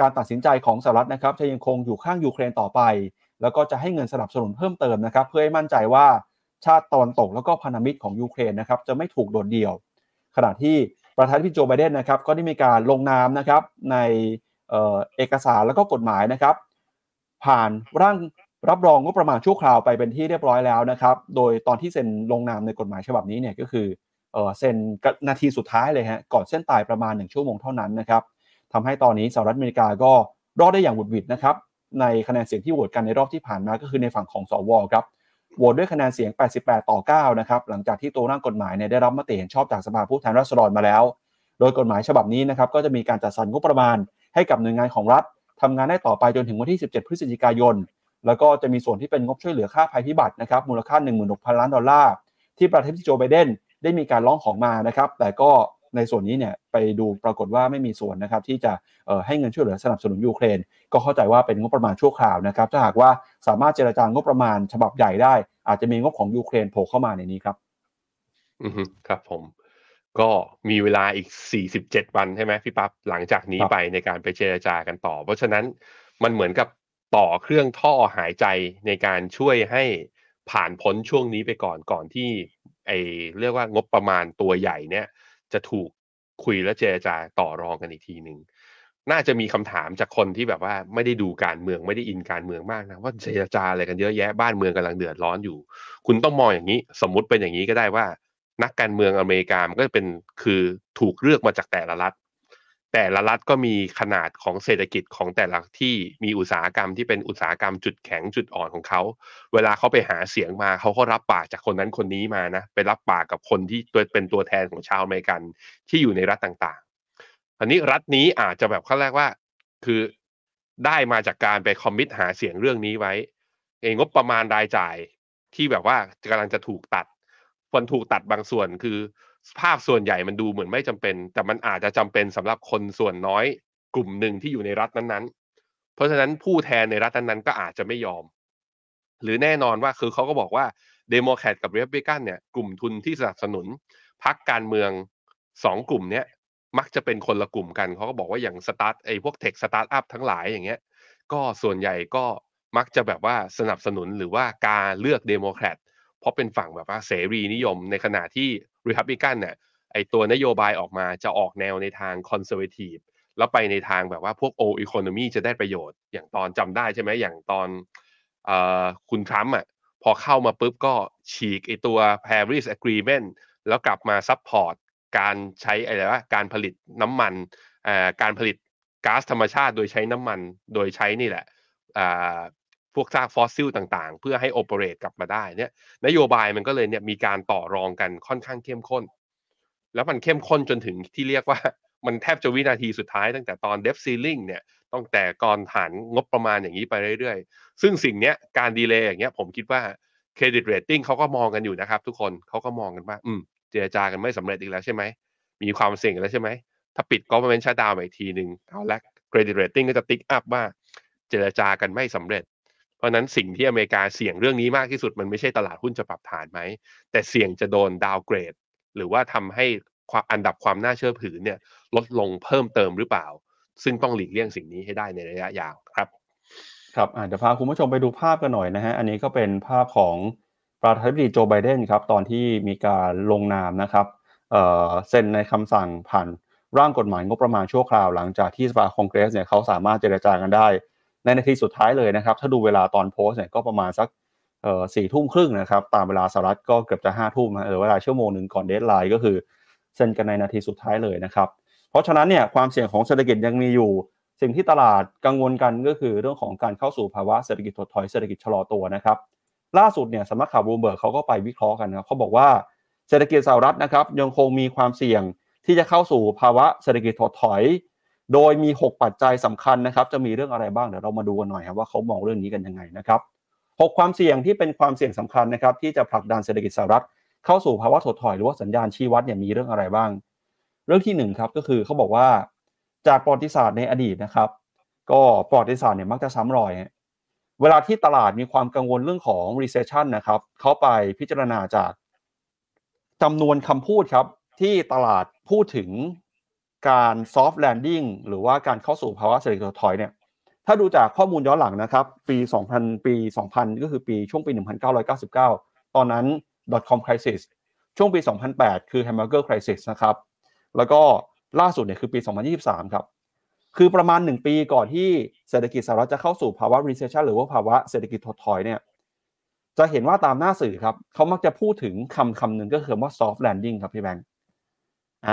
การตัดสินใจของสหรัฐนะครับจะยังคงอยู่ข้างยูเครนต่อไป แล้วก็จะให้เงินสนับสนุนเพิ่มเติมนะครับ เพื่อให้มั่นใจว่าชาติตะวันตกแล้วก็พันธมิตรของยูเครนนะครับจะไม่ถูกโดดเดี่ยว ขณะที่ ประธานาธิบดีโจไบเดนนะครับก็ได้มีการลงนามนะครับในเอกสารแล้วก็กฎหมายนะครับ ผ่านร่างรับรองงบประมาณชั่วคราวไปเป็นที่เรียบร้อยแล้วนะครับ โดยตอนที่เซ็นลงนามในกฎหมายฉบับนี้เนี่ยก็คือเซ็นนาทีสุดท้ายเลยฮะก่อนเส้นตายประมาณ 1 ชั่วโมงเท่านั้นนะครับทำให้ตอนนี้สหรัฐอเมริกาก็รอดได้อย่างบุดหวิดนะครับในคะแนนเสียงที่โหวตกันในรอบที่ผ่านมาก็คือในฝั่งของสวครับ โหวตด้วยคะแนนเสียง 88 ต่อ 9 นะครับ หลังจากที่ตัวร่างกฎหมายเนี่ยได้รับมติเห็นชอบจากสภาผู้แทนราษฎรมาแล้ว โดยกฎหมายฉบับนี้นะครับก็จะมีการจัดสรรงบประมาณ ให้กับหน่วยงานของรัฐทำงานได้ต่อไปจนถึงวันที่ 17 พฤศจิกายน แล้วก็จะมีส่วนที่เป็นงบช่วยเหลือค่าภัยพิบัตินะครับมูลค่า 16,000 ล้านดอลลาร์ที่ประธานาธิบดีโจไบเดนได้มีการร้องของมานะครับแต่ก็ ในส่วนนี้เนี่ยไปดูปรากฏว่าไม่มีส่วนนะครับที่จะให้เงินช่วยเหลือสนับสนุนยูเครน ก็เข้าใจว่าเป็นงบประมาณชั่วคราวนะครับถ้าหากว่าสามารถเจรจางบประมาณฉบับใหญ่ได้ อาจจะมีงบของยูเครนโผล่เข้ามาในนี้ครับอือครับผมก็มีเวลาอีก 47 วันใช่ไหมพี่ปั๊บหลังจากนี้ไปในการไปเจรจากันต่อ เพราะฉะนั้นมันเหมือนกับต่อเครื่องท่อหายใจในการช่วยให้ผ่านพ้นช่วงนี้ไปก่อนก่อนที่ไอเรียกว่างบประมาณตัวใหญ่เนี่ย จะถูกคุยและเจรจาต่อรองกันอีกทีหนึ่งน่าจะมีคำถามจากคนที่แบบว่าไม่ได้ดูการเมืองไม่ได้อินการเมืองมากนะว่าเจรจาอะไรกันเยอะแยะบ้านเมืองกำลังเดือดร้อนอยู่ คุณต้องมองอย่างนี้ สมมุติเป็นอย่างนี้ก็ได้ว่า นักการเมืองอเมริกามันก็เป็นคือถูกเลือกมาจากแต่ละรัฐ แต่ละรัฐก็มีขนาดของเศรษฐกิจของแต่ละที่มีอุตสาหกรรมที่เป็นอุตสาหกรรมจุดแข็งจุดอ่อนของเขา เวลาเขาไปหาเสียงมาเขาก็รับปากจากคนนั้นคนนี้มานะไปรับปากกับคนที่ตัวเป็นตัวแทนของชาวอเมริกันที่อยู่ในรัฐต่างๆ อันนี้รัฐนี้อาจจะแบบขั้นแรกว่าคือได้มาจากการไปคอมมิตหาเสียงเรื่องนี้ไว้เองงบประมาณรายจ่ายที่แบบว่ากำลังจะถูกตัดคนถูกตัดบางส่วนคือ ภาพส่วนใหญ่มันดูเหมือนไม่จำเป็น แต่มันอาจจะจำเป็นสำหรับคนส่วนน้อยกลุ่มหนึ่งที่อยู่ในรัฐนั้นๆ เพราะฉะนั้นผู้แทนในรัฐนั้นๆก็อาจจะไม่ยอม หรือแน่นอนว่าคือเขาก็บอกว่าเดโมแครตกับรีพับลิกันเนี่ยกลุ่มทุนที่สนับสนุนพรรคการเมืองสองกลุ่มเนี้ยมักจะเป็นคนละกลุ่มกันเขาก็บอกว่าอย่างสตาร์ทไอ้พวก tech startup ทั้งหลายอย่างเงี้ย ก็ส่วนใหญ่ก็มักจะแบบว่าสนับสนุนหรือว่าการเลือกเดโมแครต เพราะเป็นฝั่งแบบว่าเสรีนิยม ในขณะที่ริพับลิกันเนี่ยไอตัวนโยบายออกมาจะออกแนวในทาง conservative แล้วไปในทางแบบว่าพวก old economy จะได้ประโยชน์ อย่างตอนจำได้ใช่ไหมอย่างตอนอคุณทรัมป์อะพอเข้ามาปุ๊บก็ฉีกไอตัว Paris Agreement แล้วกลับมา support การใช้อะไรว่าการผลิตน้ำมันการผลิตก๊าซธรรมชาติโดยใช้น้ำมันโดยใช้นี่แหละ พวกซากฟอสซิลต่างๆ เพื่อให้ operate กลับมาได้เนี่ยนโยบายมันก็เลยเนี่ยมีการต่อรองกันค่อนข้างเข้มข้น แล้วมันเข้มข้นจนถึงที่เรียกว่ามันแทบจะวินาทีสุดท้ายตั้งแต่ตอน debt ceiling เนี่ยตั้งแต่ก่อนผ่านงบประมาณอย่างนี้ไปเรื่อยๆ ซึ่งสิ่งเนี้ยการ delay อย่างเงี้ยผมคิดว่า credit rating เขาก็มองกันอยู่นะครับ ทุกคนเขาก็มองกันว่า อืม เจรจากันไม่สำเร็จอีกแล้วใช่ไหม มีความเสี่ยงแล้วใช่ไหม ถ้าปิดก็เป็น shutdown อีกทีหนึ่งเอาละ credit rating ก็จะ tick up ว่า เจรจากันไม่สำเร็จ เพราะนั้นสิ่งที่อเมริกาเสี่ยงเรื่องนี้มากที่สุดมันไม่ใช่ตลาดหุ้นจะปรับฐานไหม แต่เสี่ยงจะโดน downgrade หรือว่าทำให้อันดับความน่าเชื่อถือเนี่ยลดลงเพิ่มเติมหรือเปล่า ซึ่งต้องหลีกเลี่ยงสิ่งนี้ให้ได้ในระยะยาวครับครับเดี๋ยวพาคุณผู้ชมไปดูภาพกันหน่อยนะฮะอันนี้ก็เป็นภาพของประธานาธิบดีโจไบเดนครับตอนที่มีการลงนามนะครับเซ็นในคำสั่งผ่านร่างกฎหมายงบประมาณชั่วคราวหลังจากที่สภาคองเกรสเนี่ยเขาสามารถเจรจากันได้ ในนาทีสุดท้ายเลยนะครับ ถ้าดูเวลาตอนโพสเนี่ยก็ประมาณสักสี่ทุ่มครึ่งนะครับ ตามเวลาสหรัฐก็เกือบจะห้าทุ่มเออเวลาชั่วโมงหนึ่งก่อน deadline ก็คือเซ็นกันในนาทีสุดท้ายเลยนะครับ เพราะฉะนั้นเนี่ยความเสี่ยงของเศรษฐกิจยังมีอยู่ สิ่งที่ตลาดกังวลกันก็คือเรื่องของการเข้าสู่ภาวะเศรษฐกิจถดถอยเศรษฐกิจชะลอตัวนะครับล่าสุดเนี่ยสำนักข่าวบูมเบิร์กเขาก็ไปวิเคราะห์กันนะเขาบอกว่าเศรษฐกิจสหรัฐนะครับยังคงมีความเสี่ยงที่จะเข้าสู่ภาวะเศรษฐกิจถดถอย โดยมี 6 ปัจจัยสำคัญนะครับ จะมีเรื่องอะไรบ้างเดี๋ยวเรามาดูกันหน่อยครับว่าเขามองเรื่องนี้กันยังไงนะครับ6ความเสี่ยงที่เป็นความเสี่ยงสำคัญนะครับ ที่จะผลักดันเศรษฐกิจสหรัฐ เข้าสู่ภาวะถดถอยหรือว่าสัญญาณชี้วัดเนี่ยมีเรื่องอะไรบ้าง เรื่องที่1ครับก็คือเขาบอกว่าจากประวัติศาสตร์ในอดีตนะครับ ก็ประวัติศาสตร์เนี่ยมักจะซ้ำรอย เวลาที่ตลาดมีความกังวลเรื่องของ recession นะครับเขาไปพิจารณาจากจำนวนคำพูดครับที่ตลาดพูดถึง การ soft landing หรือว่าการเข้าสู่ภาวะเศรษฐกิจถดถอยเนี่ยถ้าดูจากข้อมูลย้อนหลังนะครับ ปี 2000 ปี 2000 ก็คือปีช่วงปี 1999 ตอนนั้น dot-com crisis ช่วงปี 2008 คือ hamburger crisis นะครับ แล้วก็ล่าสุดเนี่ยคือปี 2023 ครับ คือประมาณ 1 ปีก่อนที่เศรษฐกิจสหรัฐจะเข้าสู่ภาวะ recession หรือว่าภาวะเศรษฐกิจถดถอยเนี่ย จะเห็นว่าตามหน้าสื่อครับ เขามักจะพูดถึงคำคำหนึ่งก็คือว่า soft landing ครับพี่แบงค์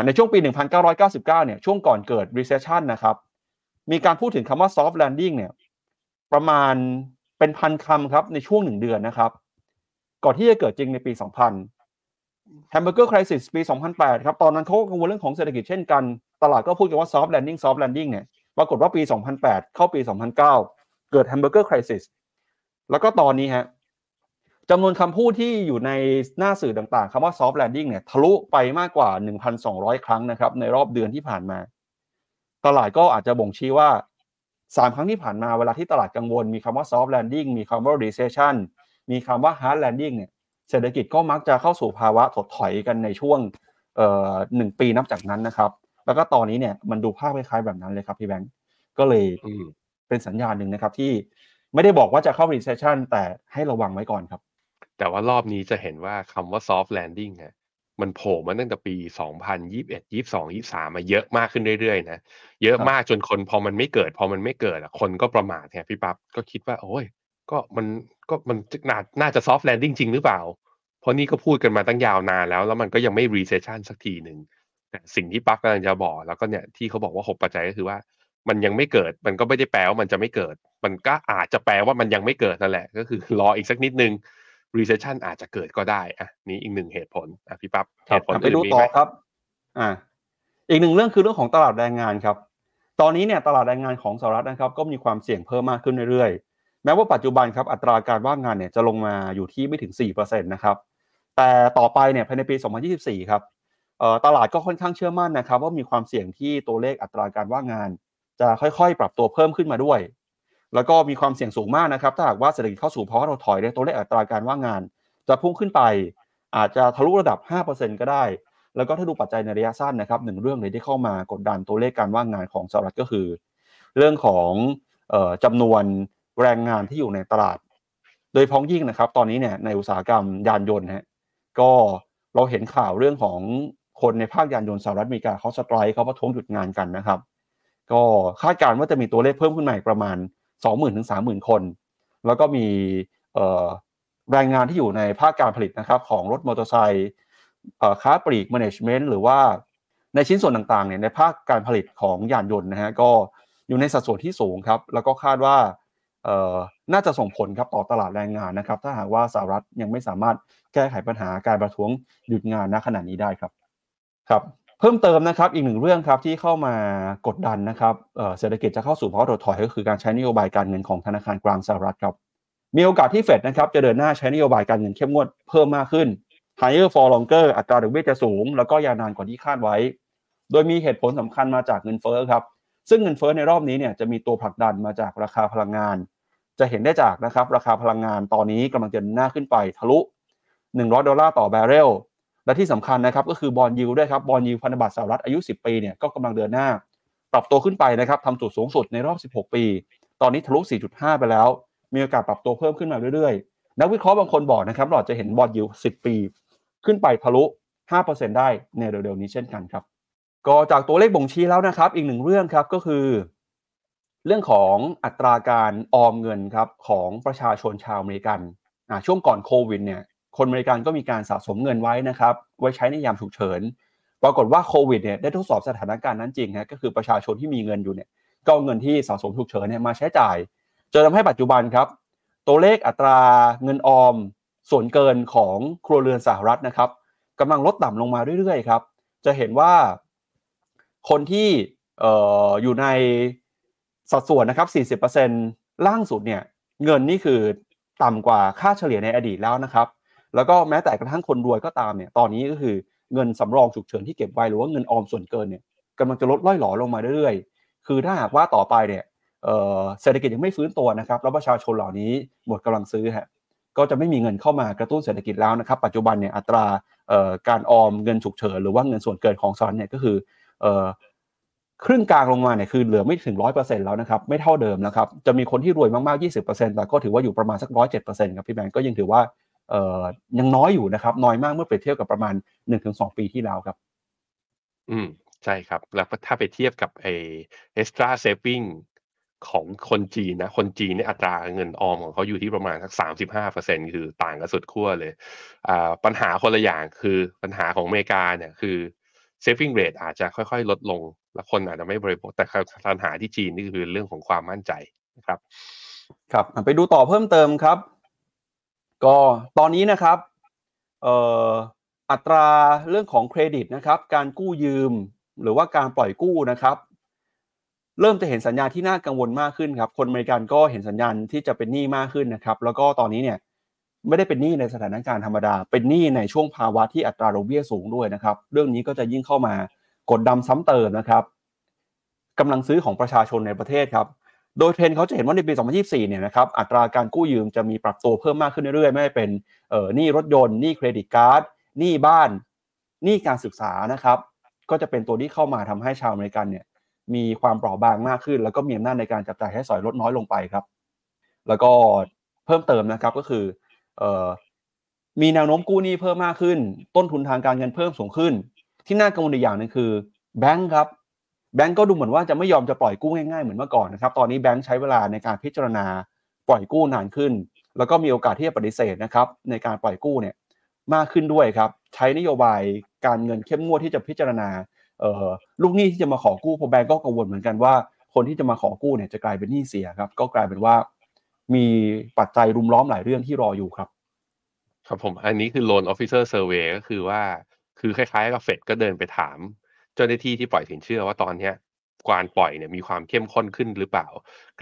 ในช่วงปี 1999 เนี่ยช่วงก่อนเกิด recession นะครับมีการพูดถึงคำว่า soft landing เนี่ยประมาณเป็นพันคำครับในช่วงหนึ่งเดือนนะครับ ก่อนที่จะเกิดจริงในปี 2000 Hamburger Crisis ปี 2008 ครับตอนนั้นเขากังวลเรื่องของเศรษฐกิจเช่นกัน ตลาดก็พูดกันว่า soft landing soft landing เนี่ยปรากฏว่าปี 2008 เข้าปี 2009 เกิด Hamburger Crisis แล้วก็ตอนนี้ฮะ จำนวนคำพูดที่อยู่ในหน้าสื่อต่างๆคำว่า soft landing เนี่ยทะลุไปมากกว่า 1,200 ครั้งนะครับ ในรอบเดือนที่ผ่านมา ตลาดก็อาจจะบ่งชี้ว่า 3 ครั้งที่ผ่านมาเวลาที่ตลาดกังวล มีคำว่า soft landing มีคำว่า recession มีคำว่า hard landing เนี่ยเศรษฐกิจก็มักจะเข้าสู่ภาวะถดถอยกันในช่วงหนึ่งปีนับจากนั้นนะครับ แล้วก็ตอนนี้เนี่ยมันดูภาพคล้ายๆแบบนั้นเลยครับพี่แบงก์ก็เลยเป็นสัญญาณหนึ่งนะครับที่ไม่ได้บอกว่าจะเข้า recession แต่ให้ระวังไว้ก่อนครับ แต่ว่ารอบนี้จะเห็นว่าคำว่า soft landing ฮะมันโผล่มาตั้งแต่ปี 2021 22 23 มาเยอะมากขึ้นเรื่อยๆนะ เยอะมากจนคนพอมันไม่เกิด พอมันไม่เกิดคนก็ประมาทแทนพี่ปั๊บก็คิดว่า โอ้ย ก็มันก็มันน่าน่าจะ soft landing จริงหรือเปล่า เพราะนี่ก็พูดกันมาตั้งยาวนานแล้ว แล้วมันก็ยังไม่ recession สักทีหนึ่งแต่สิ่งที่ปั๊บกำลังจะบอกแล้วก็เนี่ยที่เขาบอกว่า 6 ปัจจัยก็คือว่ามันยังไม่เกิด มันก็ไม่ได้แปลว่ามันจะไม่เกิด มันก็อาจจะแปลว่ามันยังไม่เกิดนั่นแหละ ก็คือรออีกสักนิดนึง recession อาจจะเกิดก็ได้อะนี่อีกหนึ่งเหตุผลอะพี่ปั๊บเหตุผลไปดูต่อครับ อ่า อีกหนึ่งเรื่องคือเรื่องของตลาดแรงงานครับ ตอนนี้เนี่ยตลาดแรงงานของสหรัฐนะครับ ก็มีความเสี่ยงเพิ่มมากขึ้นเรื่อยๆ แม้ว่าปัจจุบันครับอัตราการว่างงานเนี่ยจะลงมาอยู่ที่ไม่ถึง4%นะครับ แต่ต่อไปเนี่ยภายในปี 2024 ครับตลาดก็ค่อนข้างเชื่อมั่นนะครับ ว่ามีความเสี่ยงที่ตัวเลขอัตราการว่างงาน จะค่อยๆ ปรับตัวเพิ่มขึ้นมาด้วย แล้วก็มีความเสี่ยงสูงมากนะครับ ถ้าหากว่าเศรษฐกิจเข้าสู่ภาวะถดถอยเนี่ยตัวเลขอัตราการว่างงาน จะพุ่งขึ้นไปอาจจะทะลุระดับ 5%ก็ได้ แล้วก็ถ้าดูปัจจัยในระยะสั้นนะครับหนึ่งเรื่องเลยที่เข้ามากดดันตัวเลขการว่างงานของสหรัฐก็คือ เรื่องของจำนวนแรงงานที่อยู่ในตลาด โดยพ้องยิ่งนะครับ ตอนนี้เนี่ยในอุตสาหกรรมยานยนต์ฮะก็เราเห็นข่าวเรื่องของคนในภาคยานยนต์สหรัฐอเมริกาเขาสไตร์เขาประท้วงหยุดงานกันนะครับ ก็คาดการณ์ว่าจะมีตัวเลขเพิ่มขึ้นมาประมาณ 20,000ถึง30,000 คน แล้วก็มีแรงงานที่อยู่ในภาคการผลิตนะครับของรถมอเตอร์ไซค์ค้าปลีกแมネจเมนต์หรือว่าในชิ้นส่วนต่างๆเนี่ยในภาคการผลิตของยานยนต์นะฮะก็อยู่ในสัดส่วนที่สูงครับ แล้วก็คาดว่าน่าจะส่งผลครับต่อตลาดแรงงานนะครับ ถ้าหากว่าสหรัฐยังไม่สามารถแก้ไขปัญหาการประท้วงหยุดงานณขณะนี้ได้ครับครับ พิ่มเติมนะครับอีกหนึ่งเรื่องครับที่เข้ามากดดันนะครับเศรษฐกิจจะเข้าสู่ภาวะถดถอยก็คือการใช้นโยบายการเงินของธนาคารกลางสหรัฐครับมีโอกาสที่เฟดนะครับจะเดินหน้าใช้นโยบายการเงินเข้มงวดเพิ่มมากขึ้น higher for longer อัตราดอกเบี้ยจะสูง แล้วก็ยาวนานกว่าที่คาดไว้ โดยมีเหตุผลสำคัญมาจากเงินเฟ้อครับซึ่งเงินเฟ้อในรอบนี้เนี่ยจะมีตัวผลักดันมาจากราคาพลังงาน จะเห็นได้จากนะครับราคาพลังงานตอนนี้กำลังจะหน้าขึ้นไปทะลุ 100 ดอลลาร์ต่อแบเรล และที่สำคัญนะครับก็คือบอลยูด้วยครับบอลยูพันธบัตรสหรัฐอายุ 10 ปีเนี่ยก็กำลังเดินหน้า ปรับตัวขึ้นไปนะครับทำจุดสูงสุดในรอบ 16 ปี ตอนนี้ทะลุ 4.5 ไปแล้ว มีโอกาสปรับตัวเพิ่มขึ้นมาเรื่อยๆ นักวิเคราะห์บางคนบอกนะครับเราจะเห็น bond yield 10 ปี ขึ้นไปทะลุ 5%ได้ในเร็วๆนี้เช่นกันครับ ก็จากตัวเลขบ่งชี้แล้วนะครับ อีกหนึ่งเรื่องครับก็คือ เรื่องของอัตราการออมเงินครับของประชาชนชาวอเมริกันช่วงก่อนโควิดเนี่ย คนอเมริกันก็มีการสะสมเงินไว้นะครับไว้ใช้ในยามฉุกเฉิน ปรากฏว่าโควิดเนี่ยได้ทดสอบสถานการณ์นั้นจริงฮะก็คือประชาชนที่มีเงินอยู่เนี่ยก็เอาเงินที่สะสมฉุกเฉินเนี่ยมาใช้จ่ายจนทำให้ปัจจุบันครับ ตัวเลขอัตราเงินออมส่วนเกินของครัวเรือนสหรัฐนะครับกำลังลดต่ำลงมาเรื่อยๆครับ จะเห็นว่าคนที่อออยู่ในสัดส่วนนะครับ 40%ล่างสุดเนี่ยเงินนี่คือต่ำกว่าค่าเฉลี่ยในอดีตแล้วนะครับ แล้วก็แม้แต่กระทั่งคนรวยก็ตามเนี่ยตอนนี้ก็คือเงินสำรองฉุกเฉินที่เก็บไว้หรือว่าเงินออมส่วนเกินเนี่ยกำลังจะลดล่อยหลอลงมาเรื่อยๆ คือถ้าหากว่าต่อไปเนี่ยเศรษฐกิจยังไม่ฟื้นตัวนะครับแล้วประชาชนเหล่านี้หมดกำลังซื้อฮะก็จะไม่มีเงินเข้ามากระตุ้นเศรษฐกิจแล้วนะครับ ปัจจุบันเนี่ยอัตราการออมเงินฉุกเฉินหรือว่าเงินส่วนเกินของสหรัฐเนี่ยก็คือครึ่งกลางลงมาเนี่ยคือเหลือไม่ถึงร้อยเปอร์เซ็นต์แล้วนะครับไม่เท่าเดิมนะครับจะมีคนที่รวยมากๆยี่สิบเปอร์เซ็นต์แต่ก็ถือว่าอยู่ประมาณสักร้อยเจ็ดเปอร์เซ็นต์ครับพี่แบงก์ก็ยังถือว่า ยังน้อยอยู่นะครับน้อยมากเมื่อเปรียบเทียบกับประมาณหนึ่งถึงสองปีที่แล้วครับ อืมใช่ครับ แล้วถ้าไปเทียบกับไอเอ็กซ์ตร้าเซฟิงของคนจีนนะ คนจีนเนี่ยอัตราเงินออมของเขาอยู่ที่ประมาณสักสามสิบห้าเปอร์เซ็นคือต่างกันสุดขั้วเลยอ่าปัญหาคนละอย่างคือปัญหาของอเมริกาเนี่ยคือ saving rate อาจจะค่อยๆ ลดลง และคนอาจจะไม่บริโภคแต่ปัญหาที่จีนนี่คือเรื่องของความมั่นใจนะครับ ครับไปดูต่อเพิ่มเติมครับ ก็ตอนนี้นะครับเอ่ออัตราเรื่องของเครดิตนะครับ การกู้ยืมหรือว่าการปล่อยกู้นะครับ เริ่มจะเห็นสัญญาณที่น่ากังวลมากขึ้นครับ คนอเมริกันก็เห็นสัญญาณที่จะเป็นหนี้มากขึ้นนะครับ แล้วก็ตอนนี้เนี่ยไม่ได้เป็นหนี้ในสถานการณ์ธรรมดา เป็นหนี้ในช่วงภาวะที่อัตราดอกเบี้ยสูงด้วยนะครับ เรื่องนี้ก็จะยิ่งเข้ามากดดาซ้ำเติมนะครับกำลังซื้อของประชาชนในประเทศครับ โดยเทรนด์เขาจะเห็นว่าในปี 2024 เนี่ยนะครับอัตราการกู้ยืมจะมีปรับตัวเพิ่มมากขึ้นเรื่อยๆ ไม่เป็นเออหนี้รถยนต์หนี้ credit card หนี้บ้านหนี้การศึกษานะครับ ก็จะเป็นตัวที่เข้ามาทำให้ชาวอเมริกันเนี่ยมีความเปราะบางมากขึ้น แล้วก็มีอำนาจในการจับจ่ายใช้สอยลดน้อยลงไปครับ แล้วก็เพิ่มเติมนะครับก็คือมีแนวโน้มกู้หนี้เพิ่มมากขึ้น ต้นทุนทางการเงินเพิ่มสูงขึ้น ที่น่ากังวลอีกอย่างนึงคือแบงก์ครับ แบงก์ก็ดูเหมือนว่าจะไม่ยอมจะปล่อยกู้ง่ายๆเหมือนเมื่อก่อนนะครับ ตอนนี้แบงก์ใช้เวลาในการพิจารณาปล่อยกู้นานขึ้น แล้วก็มีโอกาสที่จะปฏิเสธนะครับในการปล่อยกู้เนี่ยมากขึ้นด้วยครับ ใช้นโยบายการเงินเข้มงวดที่จะพิจารณาลูกหนี้ที่จะมาขอกู้พอแบงก์ก็กังวลเหมือนกันว่า คนที่จะมาขอกู้เนี่ยจะกลายเป็นหนี้เสียครับ ก็กลายเป็นว่ามีปัจจัยรุมล้อมหลายเรื่องที่รออยู่ครับ ครับผม อันนี้คือ loan officer survey ก็คือว่า คือคล้ายๆกับเฟดก็เดินไปถาม เจ้าหน้าที่ที่ปล่อยสินเชื่อว่าตอนเนี้ยการปล่อยเนี่ยมีความเข้มข้นขึ้นหรือเปล่า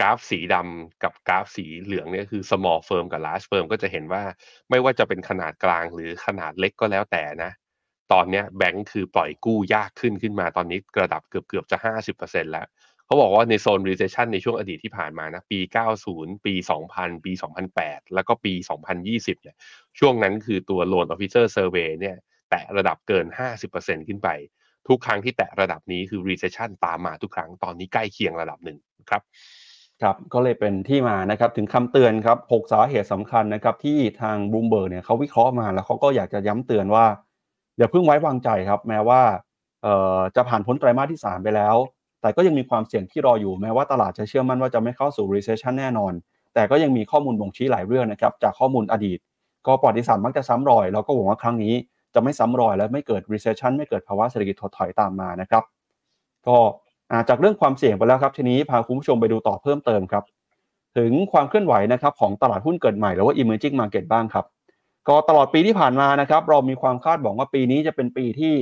กราฟสีดำกับกราฟสีเหลืองเนี่ยคือ small firm กับ large firm ก็จะเห็นว่าไม่ว่าจะเป็นขนาดกลางหรือขนาดเล็กก็แล้วแต่นะ ตอนเนี้ยแบงค์คือปล่อยกู้ยากขึ้นขึ้นมาตอนนี้ระดับเกือบเกือบจะห้าสิบเปอร์เซ็นแล้ว เขาบอกว่าในโซน recession ในช่วงอดีตที่ผ่านมานะ ปี 90 ปี 2000 ปี 2008 แล้วก็ปี 2020 เนี่ยช่วงนั้นคือตัว loan officer survey เนี่ยแตะระดับเกิน 50%ขึ้นไป ทุกครั้งที่แตะระดับนี้คือ recession ตามมาทุกครั้งตอนนี้ใกล้เคียงระดับหนึ่งครับครับก็เลยเป็นที่มานะครับถึงคำเตือนครับ6สาเหตุสำคัญนะครับที่ทางบูมเบิร์เนี่ยเขาวิเคราะห์มาแล้วเขาก็อยากจะย้ำเตือนว่าอย่าเพิ่งไว้วางใจครับ แม้ว่าจะผ่านพ้นไตรมาสที่ 3 ไปแล้ว แต่ก็ยังมีความเสี่ยงที่รออยู่แม้ว่าตลาดจะเชื่อมั่นว่าจะไม่เข้าสู่ recession แน่นอน แต่ก็ยังมีข้อมูลบ่งชี้หลายเรื่องนะครับจากข้อมูลอดีต ก็ประวัติศาสตร์มักจะซ้ำรอย แล้วก็หวังว่าครั้งนี้ จะไม่ซ้ำรอยและไม่เกิด recession ไม่เกิดภาวะเศรษฐกิจถดถอยตามมานะครับ ก็จากเรื่องความเสี่ยงไปแล้วครับ ทีนี้พาคุณผู้ชมไปดูต่อเพิ่มเติมครับ ถึงความเคลื่อนไหวนะครับของตลาดหุ้นเกิดใหม่หรือว่า emerging market บ้างครับ ก็ตลอดปีที่ผ่านมานะครับเรามีความคาดหวังว่าปีนี้จะเป็นปีที่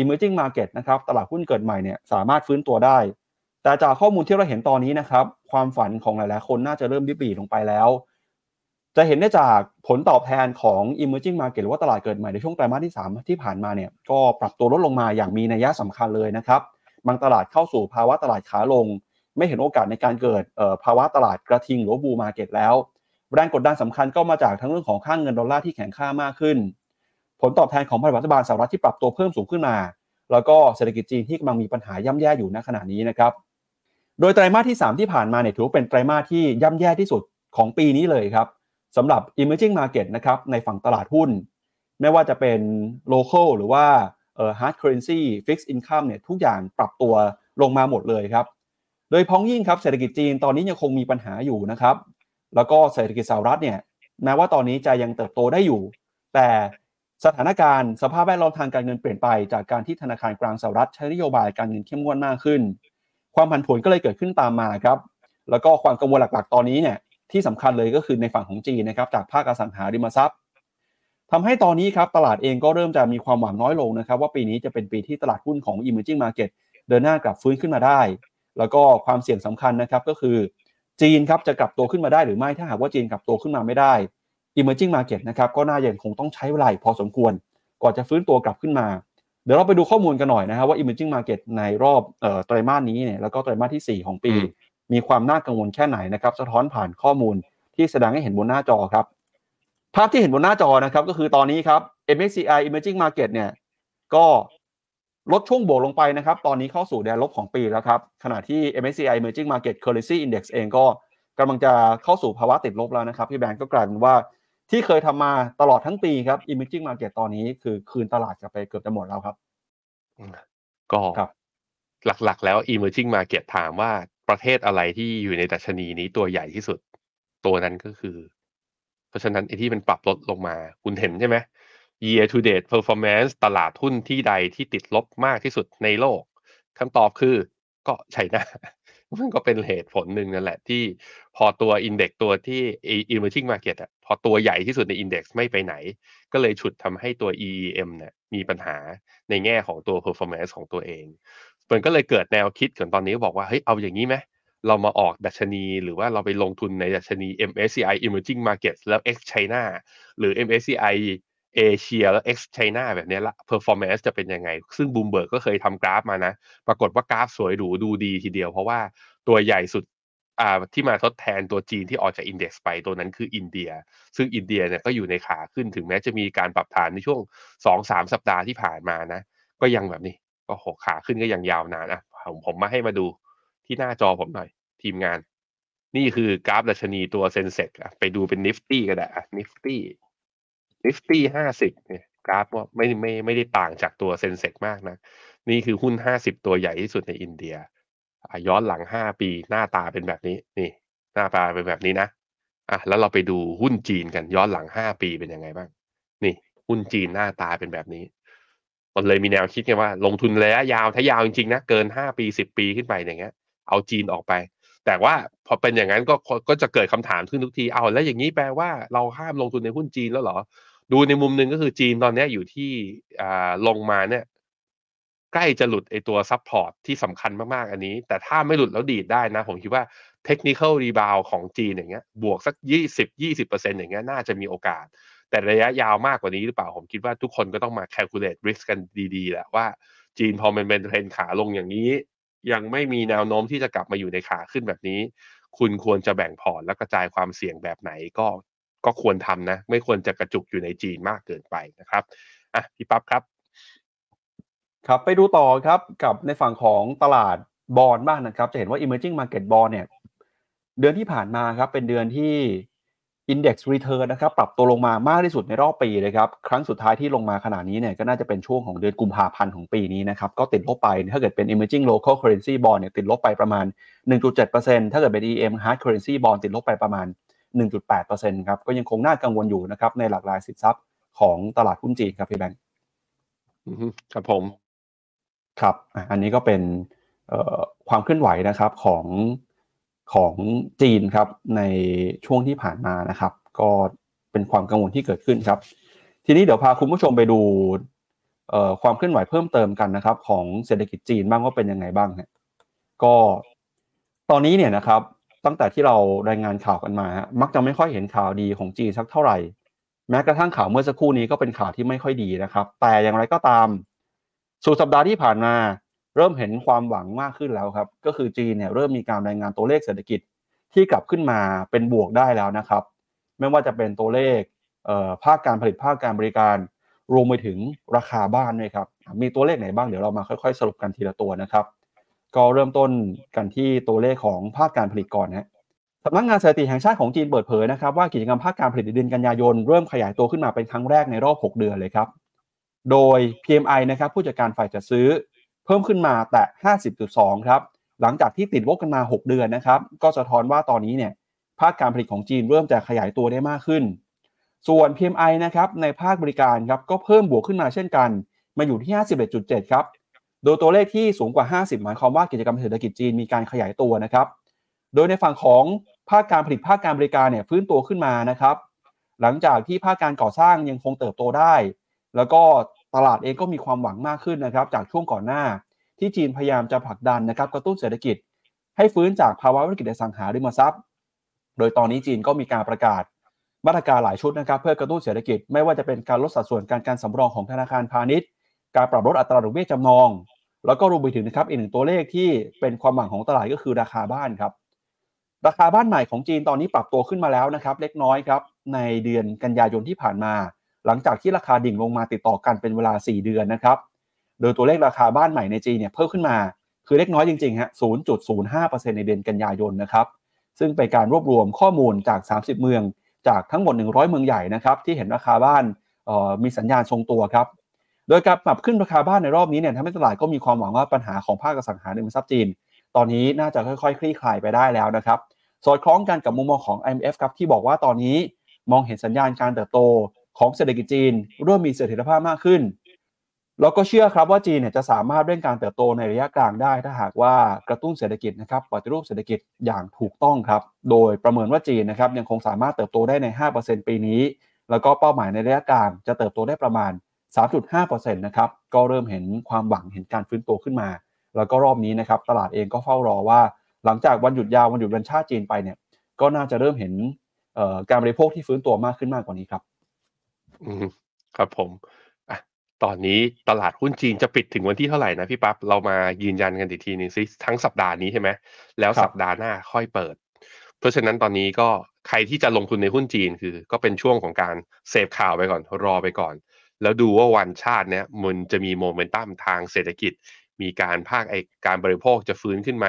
emerging market นะครับตลาดหุ้นเกิดใหม่เนี่ยสามารถฟื้นตัวได้ แต่จากข้อมูลที่เราเห็นตอนนี้นะครับความฝันของหลายๆ คนน่าจะเริ่มริบหรี่ลงไปแล้ว จะเห็นได้จากผลตอบแทนของ emerging market หรือว่าตลาดเกิดใหม่ในช่วงไตรมาสที่ 3 ที่ผ่านมาเนี่ยก็ปรับตัวลดลงมาอย่างมีนัยยะสำคัญเลยนะครับ บางตลาดเข้าสู่ภาวะตลาดขาลง ไม่เห็นโอกาสในการเกิดภาวะตลาดกระทิงหรือ bull market แล้ว แรงกดดันสำคัญก็มาจากทั้งเรื่องของค่าเงินดอลลาร์ที่แข็งค่ามากขึ้น ผลตอบแทนของรัฐบาลสหรัฐที่ปรับตัวเพิ่มสูงขึ้นมา แล้วก็เศรษฐกิจจีนที่กำลังมีปัญหาย่ำแย่อยู่ณขณะนี้นะครับ โดยไตรมาสที่ 3 ที่ผ่านมาเนี่ยถือว่าเป็นไตรมาสที่ย่ำแย่ที่สุดของปีนี้เลยครับ สำหรับ emerging market นะครับในฝั่งตลาดหุ้น ไม่ว่าจะเป็น local หรือว่าเอ่อ hard currency fixed income เนี่ยทุกอย่างปรับตัวลงมาหมดเลยครับ โดยพ้องยิ่งครับเศรษฐกิจจีนตอนนี้ยังคงมีปัญหาอยู่นะครับ แล้วก็เศรษฐกิจสหรัฐเนี่ยแม้ว่าตอนนี้จะยังเติบโตได้อยู่ แต่สถานการณ์สภาพแวดล้อมทางการเงินเปลี่ยนไป จากการที่ธนาคารกลางสหรัฐใช้นโยบายการเงินเข้มงวดมากขึ้น ความผันผวนก็เลยเกิดขึ้นตามมาครับ แล้วก็ความกังวลหลักๆ ตอนนี้เนี่ย ที่สำคัญเลยก็คือในฝั่งของจีนนะครับจากภาคอสังหาริมทรัพย์ทำให้ตอนนี้ครับตลาดเองก็เริ่มจะมีความหวังน้อยลงนะครับว่าปีนี้จะเป็นปีที่ตลาดหุ้นของ emerging market เดินหน้ากลับฟื้นขึ้นมาได้ แล้วก็ความเสี่ยงสำคัญนะครับก็คือจีนครับจะกลับตัวขึ้นมาได้หรือไม่ถ้าหากว่าจีนกลับตัวขึ้นมาไม่ได้ emerging market นะครับก็น่ายังคงต้องใช้เวลาพอสมควร ก่อนจะฟื้นตัวกลับขึ้นมา เดี๋ยวเราไปดูข้อมูลกันหน่อยนะครับว่า emerging market ในรอบไตรมาสนี้เนี่ยแล้วก็ไตรมาสที่ 4 ของปี มีความน่ากังวลแค่ไหนนะครับสะท้อนผ่านข้อมูลที่แสดงให้เห็นบนหน้าจอครับ ภาพที่เห็นบนหน้าจอนะครับก็คือตอนนี้ครับ MSCI Emerging Market เนี่ยก็ลดช่วงบวกลงไปนะครับ ตอนนี้เข้าสู่แดนลบของปีแล้วครับ ขณะที่ MSCI Emerging Market Currency Index เองก็กำลังจะเข้าสู่ภาวะติดลบแล้วนะครับ พี่แบงก์ก็กลายเป็นว่าที่เคยทำมาตลอดทั้งปีครับ Emerging Market ตอนนี้คือคืนตลาดกลับไปเกือบจะหมดแล้วครับ ก็หลักๆแล้ว emerging market ถามว่า ประเทศอะไรที่อยู่ในดัชนีนี้ตัวใหญ่ที่สุด ตัวนั้นก็คือ เพราะฉะนั้นไอ้ที่มันปรับลดลงมา คุณเห็นใช่ไหม year to date performance ตลาดหุ้นที่ใดที่ติดลบมากที่สุดในโลกคำตอบคือก็ไชน่ามันก็เป็นเหตุผลหนึ่งนั่นแหละที่พอตัว index ตัวที่ emerging market อะพอตัวใหญ่ที่สุดใน index ไม่ไปไหน ก็เลยฉุดทำให้ตัว EEM เนี่ยมีปัญหาในแง่ของตัว performance ของตัวเอง มันก็เลยเกิดแนวคิดกันตอนนี้บอกว่าเฮ้ยเอาอย่างนี้ไหมเรามาออกดัชนี หรือว่าเราไปลงทุนในดัชนี MSCI Emerging Markets แล้ว X China หรือ MSCI Asia แล้ว X China แบบนี้ละ performance จะเป็นยังไง ซึ่งบูมเบิร์กก็เคยทำกราฟมานะ ปรากฏว่ากราฟสวยหรูดูดีทีเดียว เพราะว่าตัวใหญ่สุดอ่าที่มาทดแทนตัวจีนที่ออกจาก index ไปตัวนั้นคืออินเดีย ซึ่งอินเดียเนี่ยก็อยู่ในขาขึ้นถึงแม้จะมีการปรับฐานในช่วงสองสามสัปดาห์ที่ผ่านมานะ ก็ยังแบบนี้ ก็หกขาขึ้นก็ยังยาวนานอะผมผมมาให้มาดูที่หน้าจอผมหน่อย ทีมงาน นี่คือกราฟดัชนีตัว Sensex อะไปดูเป็น Nifty ก็ได้อะ Niftyนิฟตี้ห้าสิบเนี่ยกราฟว่าไม่ไม่ไม่ได้ต่างจากตัวเซนเซกมากนะ นี่คือหุ้นห้าสิบตัวใหญ่ที่สุดในอินเดียย้อนหลังห้าปีหน้าตาเป็นแบบนี้นี่ หน้าตาเป็นแบบนี้นะอะแล้วเราไปดูหุ้นจีนกันย้อนหลังห้าปีเป็นยังไงบ้าง นี่ หุ้นจีนหน้าตาเป็นแบบนี้ มันเลยมีแนวคิดไงว่า ลงทุนระยะยาวถ้ายาวจริงๆนะเกินห้าปีสิบปีขึ้นไปอย่างเงี้ย เอาจีนออกไป แต่ว่าพอเป็นอย่างนั้นก็ก็จะเกิดคำถามขึ้นทุกทีเอาแล้วอย่างนี้แปลว่าเราห้ามลงทุนในหุ้นจีนแล้วเหรอ ดูในมุมหนึ่งก็คือจีนตอนนี้อยู่ที่อ่าลงมาเนี่ยใกล้จะหลุดไอตัว support ที่สำคัญมากๆอันนี้ แต่ถ้าไม่หลุดแล้วดีดได้นะ ผมคิดว่า technical rebound ของจีนอย่างเงี้ยบวกสักยี่สิบยี่สิบเปอร์เซ็นต์อย่างเงี้ยน่าจะมีโอกาส แต่ระยะยาวมากกว่านี้หรือเปล่าผมคิดว่าทุกคนก็ต้องมา calculate risk กันดีๆแหละว่า จีนพอมันเป็นเทรนด์ขาลงอย่างนี้ ยังไม่มีแนวโน้มที่จะกลับมาอยู่ในขาขึ้นแบบนี้ คุณควรจะแบ่งพอร์ตและกระจายความเสี่ยงแบบไหนก็ก็ควรทำนะ ไม่ควรจะกระจุกอยู่ในจีนมากเกินไปนะครับอะพี่ปั๊บครับ ครับไปดูต่อครับกับในฝั่งของตลาดบอลบ้างนะครับ จะเห็นว่า emerging market bond เนี่ย เดือนที่ผ่านมาครับ เป็นเดือนที่ index return นะครับปรับตัวลงมามากที่สุดในรอบปีเลยครับครั้งสุดท้ายที่ลงมาขนาดนี้เนี่ยก็น่าจะเป็นช่วงของเดือนกุมภาพันธ์ของปีนี้นะครับก็ติดลบไปถ้าเกิดเป็น emerging local currency bond เนี่ยติดลบไปประมาณ 1.7%ถ้าเกิดเป็น EM hard currency bond ติดลบไปประมาณ 1.8%ครับก็ยังคงน่ากังวลอยู่นะครับในหลากหลายสินทรัพย์ของตลาดหุ้นจีนครับพี่แบงค์อือฮึครับผมครับอะอันนี้ก็เป็นเอ่อความเคลื่อนไหวนะครับของ ของจีนครับในช่วงที่ผ่านมานะครับ ก็เป็นความกังวลที่เกิดขึ้นครับ ทีนี้เดี๋ยวพาคุณผู้ชมไปดูความเคลื่อนไหวเพิ่มเติมกันนะครับ ของเศรษฐกิจจีนบ้างว่าเป็นยังไงบ้างฮะก็ตอนนี้เนี่ยนะครับตั้งแต่ที่เรารายงานข่าวกันมาฮะมักจะไม่ค่อยเห็นข่าวดีของจีนสักเท่าไหร่ แม้กระทั่งข่าวเมื่อสักครู่นี้ก็เป็นข่าวที่ไม่ค่อยดีนะครับ แต่อย่างไรก็ตามสุดสัปดาห์ที่ผ่านมา เริ่มเห็นความหวังมากขึ้นแล้วครับ ก็คือจีนเนี่ยเริ่มมีการรายงานตัวเลขเศรษฐกิจที่กลับขึ้นมาเป็นบวกได้แล้วนะครับ ไม่ว่าจะเป็นตัวเลขเภาคการผลิตภาคการบริการรวมไปถึงราคาบ้านด้วยครับ มีตัวเลขไหนบ้างเดี๋ยวเรามาค่อยๆ สรุปกันทีละตัวนะครับ ก็เริ่มต้นกันที่ตัวเลขของภาคการผลิตก่อนนะสำนักงานสถิติแห่งชาติของจีนเปิดเผยนะครับว่ากิจกรรมภาคการผลิตในเดือนกันยายนเริ่มขยายตัวขึ้นมาเป็นครั้งแรกในรอบ 6 เดือนเลยครับ โดย PMI นะครับผู้จัดการฝ่ายจัดซื้อ เพิ่มขึ้นมาแต่ 50.2 ครับ หลังจากที่ติดลบกันมา 6 เดือนนะครับ ก็สะท้อนว่าตอนนี้เนี่ยภาคการผลิตของจีนเริ่มจะขยายตัวได้มากขึ้น ส่วน PMI นะครับในภาคบริการครับก็เพิ่มบวกขึ้นมาเช่นกัน มาอยู่ที่ 51.7 ครับ โดยตัวเลขที่สูงกว่า 50 หมายความว่ากิจกรรมเศรษฐกิจจีนมีการขยายตัวนะครับ โดยในฝั่งของภาคการผลิตภาคการบริการเนี่ยฟื้นตัวขึ้นมานะครับ หลังจากที่ภาคการก่อสร้างยังคงเติบโตได้ แล้วก็ ตลาดเองก็มีความหวังมากขึ้นนะครับจากช่วงก่อนหน้า ที่จีนพยายามจะผลักดันนะครับกระตุ้นเศรษฐกิจ ให้ฟื้นจากภาวะวิกฤตสังหาริมทรัพย์ โดยตอนนี้จีนก็มีการประกาศมาตรการหลายชุดนะครับเพื่อกระตุ้นเศรษฐกิจไม่ว่าจะเป็นการลดสัดส่วนการการสำรองของธนาคารพาณิชย์ การปรับลดอัตราดอกเบี้ยจำนอง แล้วก็รวมไปถึงนะครับอีกหนึ่งตัวเลขที่เป็นความหวังของตลาดก็คือราคาบ้านครับราคาบ้านใหม่ของจีนตอนนี้ปรับตัวขึ้นมาแล้วนะครับเล็กน้อยครับในเดือนกันยายนที่ผ่านมา หลังจากที่ราคาดิ่งลงมาติดต่อกันเป็นเวลา 4 เดือนนะครับ โดยตัวเลขราคาบ้านใหม่ในจีนเนี่ยเพิ่มขึ้นมา คือเล็กน้อยจริงๆฮะ 0.05%ในเดือนกันยายนนะครับ ซึ่งเป็นการรวบรวมข้อมูลจาก 30 เมือง จากทั้งหมด 100 เมืองใหญ่นะครับที่เห็นราคาบ้านมีสัญญาณทรงตัวครับ โดยการปรับขึ้นราคาบ้านในรอบนี้เนี่ยทำให้ตลาดก็มีความหวังว่าปัญหาของภาคอสังหาริมทรัพย์จีน ตอนนี้น่าจะค่อยๆ คลี่คลายไปได้แล้วนะครับ สอดคล้องกันกับมุมมองของ IMF ครับที่บอกว่าตอนนี้มองเห็นสัญญาณการเติบโต ของเศรษฐกิจจีนเริ่มมีเสถียรภาพมากขึ้น แล้วก็เชื่อครับว่าจีนเนี่ยจะสามารถเร่งการเติบโตในระยะกลางได้ ถ้าหากว่ากระตุ้นเศรษฐกิจนะครับปฏิรูปเศรษฐกิจอย่างถูกต้องครับ โดยประเมินว่าจีนนะครับยังคงสามารถเติบโตได้ใน 5%ปีนี้ แล้วก็เป้าหมายในระยะกลางจะเติบโตได้ประมาณ 3.5%นะครับก็เริ่มเห็นความหวังเห็นการฟื้นตัวขึ้นมา แล้วก็รอบนี้นะครับตลาดเองก็เฝ้ารอว่า หลังจากวันหยุดยาววันหยุดวันชาติจีนไปเนี่ยก็น่าจะเริ่มเห็นการบริโภคที่ฟื้นตัวมากขึ้นมากกว่านี้ครับ อืมครับผมอะตอนนี้ตลาดหุ้นจีนจะปิดถึงวันที่เท่าไหร่นะพี่ปั๊บเรามายืนยันกันอีกทีหนึงซิทั้งสัปดาห์นี้ใช่ไหมแล้วสัปดาห์หน้าค่อยเปิด เพราะฉะนั้นตอนนี้ก็ใครที่จะลงทุนในหุ้นจีนคือ ก็เป็นช่วงของการเสพข่าวไปก่อนรอไปก่อน แล้วดูว่าวันชาติเนี้ยมันจะมีโมเมนตัมทางเศรษฐกิจ มีการภาคไอการบริโภคจะฟื้นขึ้นไหม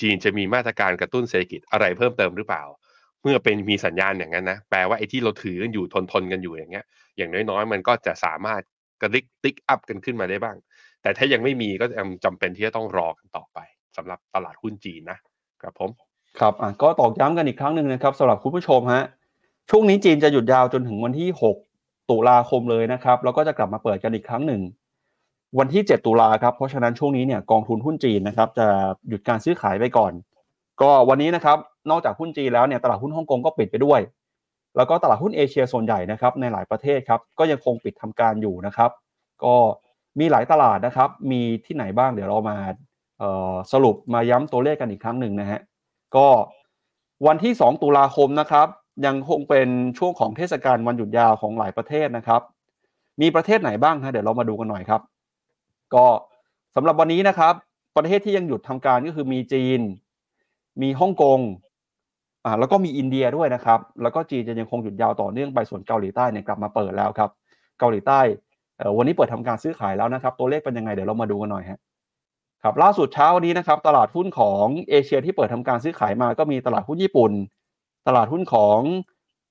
จีนจะมีมาตรการกระตุ้นเศรษฐกิจอะไรเพิ่มเติมหรือเปล่าเเมื่อเป็นมีสัญญาณอย่างนั้นนะแปลว่าไอ้ที่เราถือกันอยู่ทนทนกันอยู่อย่างเงี้ย อย่างน้อยๆ มันก็จะสามารถกระดิก tick up กันขึ้นมาได้บ้าง แต่ถ้ายังไม่มีก็ยังจำเป็นที่จะต้องรอกันต่อไปสำหรับตลาดหุ้นจีนนะครับผมครับอะก็ตอกย้ำกันอีกครั้งหนึ่งนะครับสำหรับคุณผู้ชมฮะช่วงนี้จีนจะหยุดยาวจนถึงวันที่ 6 ตุลาคมเลยนะครับแล้วก็จะกลับมาเปิดกันอีกครั้งหนึ่ง วันที่ 7 ตุลาครับเพราะฉะนั้นช่วงนี้เนี่ยกองทุนหุ้นจีนนะครับจะหยุดการซื้อขายไปก่อน ก็วันนี้นะครับนอกจากหุ้นจีนแล้วเนี่ยตลาดหุ้นฮ่องกงก็ปิดไปด้วย แล้วก็ตลาดหุ้นเอเชียส่วนใหญ่นะครับในหลายประเทศครับก็ยังคงปิดทำการอยู่นะครับ ก็มีหลายตลาดนะครับ มีที่ไหนบ้างเดี๋ยวเรามาสรุปมาย้ำตัวเลขกันอีกครั้งหนึ่งนะฮะก็วันที่ 2 ตุลาคมนะครับยังคงเป็นช่วงของเทศกาลวันหยุดยาวของหลายประเทศนะครับ มีประเทศไหนบ้างฮะเดี๋ยวเรามาดูกันหน่อยครับ ก็สำหรับวันนี้นะครับ ประเทศที่ยังหยุดทำการก็คือมีจีน มีฮ่องกงอ่าแล้วก็มีอินเดียด้วยนะครับ แล้วก็จีนจะยังคงหยุดยาวต่อเนื่องไปส่วนเกาหลีใต้เนี่ยกลับมาเปิดแล้วครับ เกาหลีใต้เอ่อวันนี้เปิดทำการซื้อขายแล้วนะครับ ตัวเลขเป็นยังไงเดี๋ยวเรามาดูกันหน่อยฮะครับล่าสุดเช้าวันนี้นะครับ ตลาดหุ้นของเอเชียที่เปิดทำการซื้อขายมาก็มีตลาดหุ้นญี่ปุ่น ตลาดหุ้นของ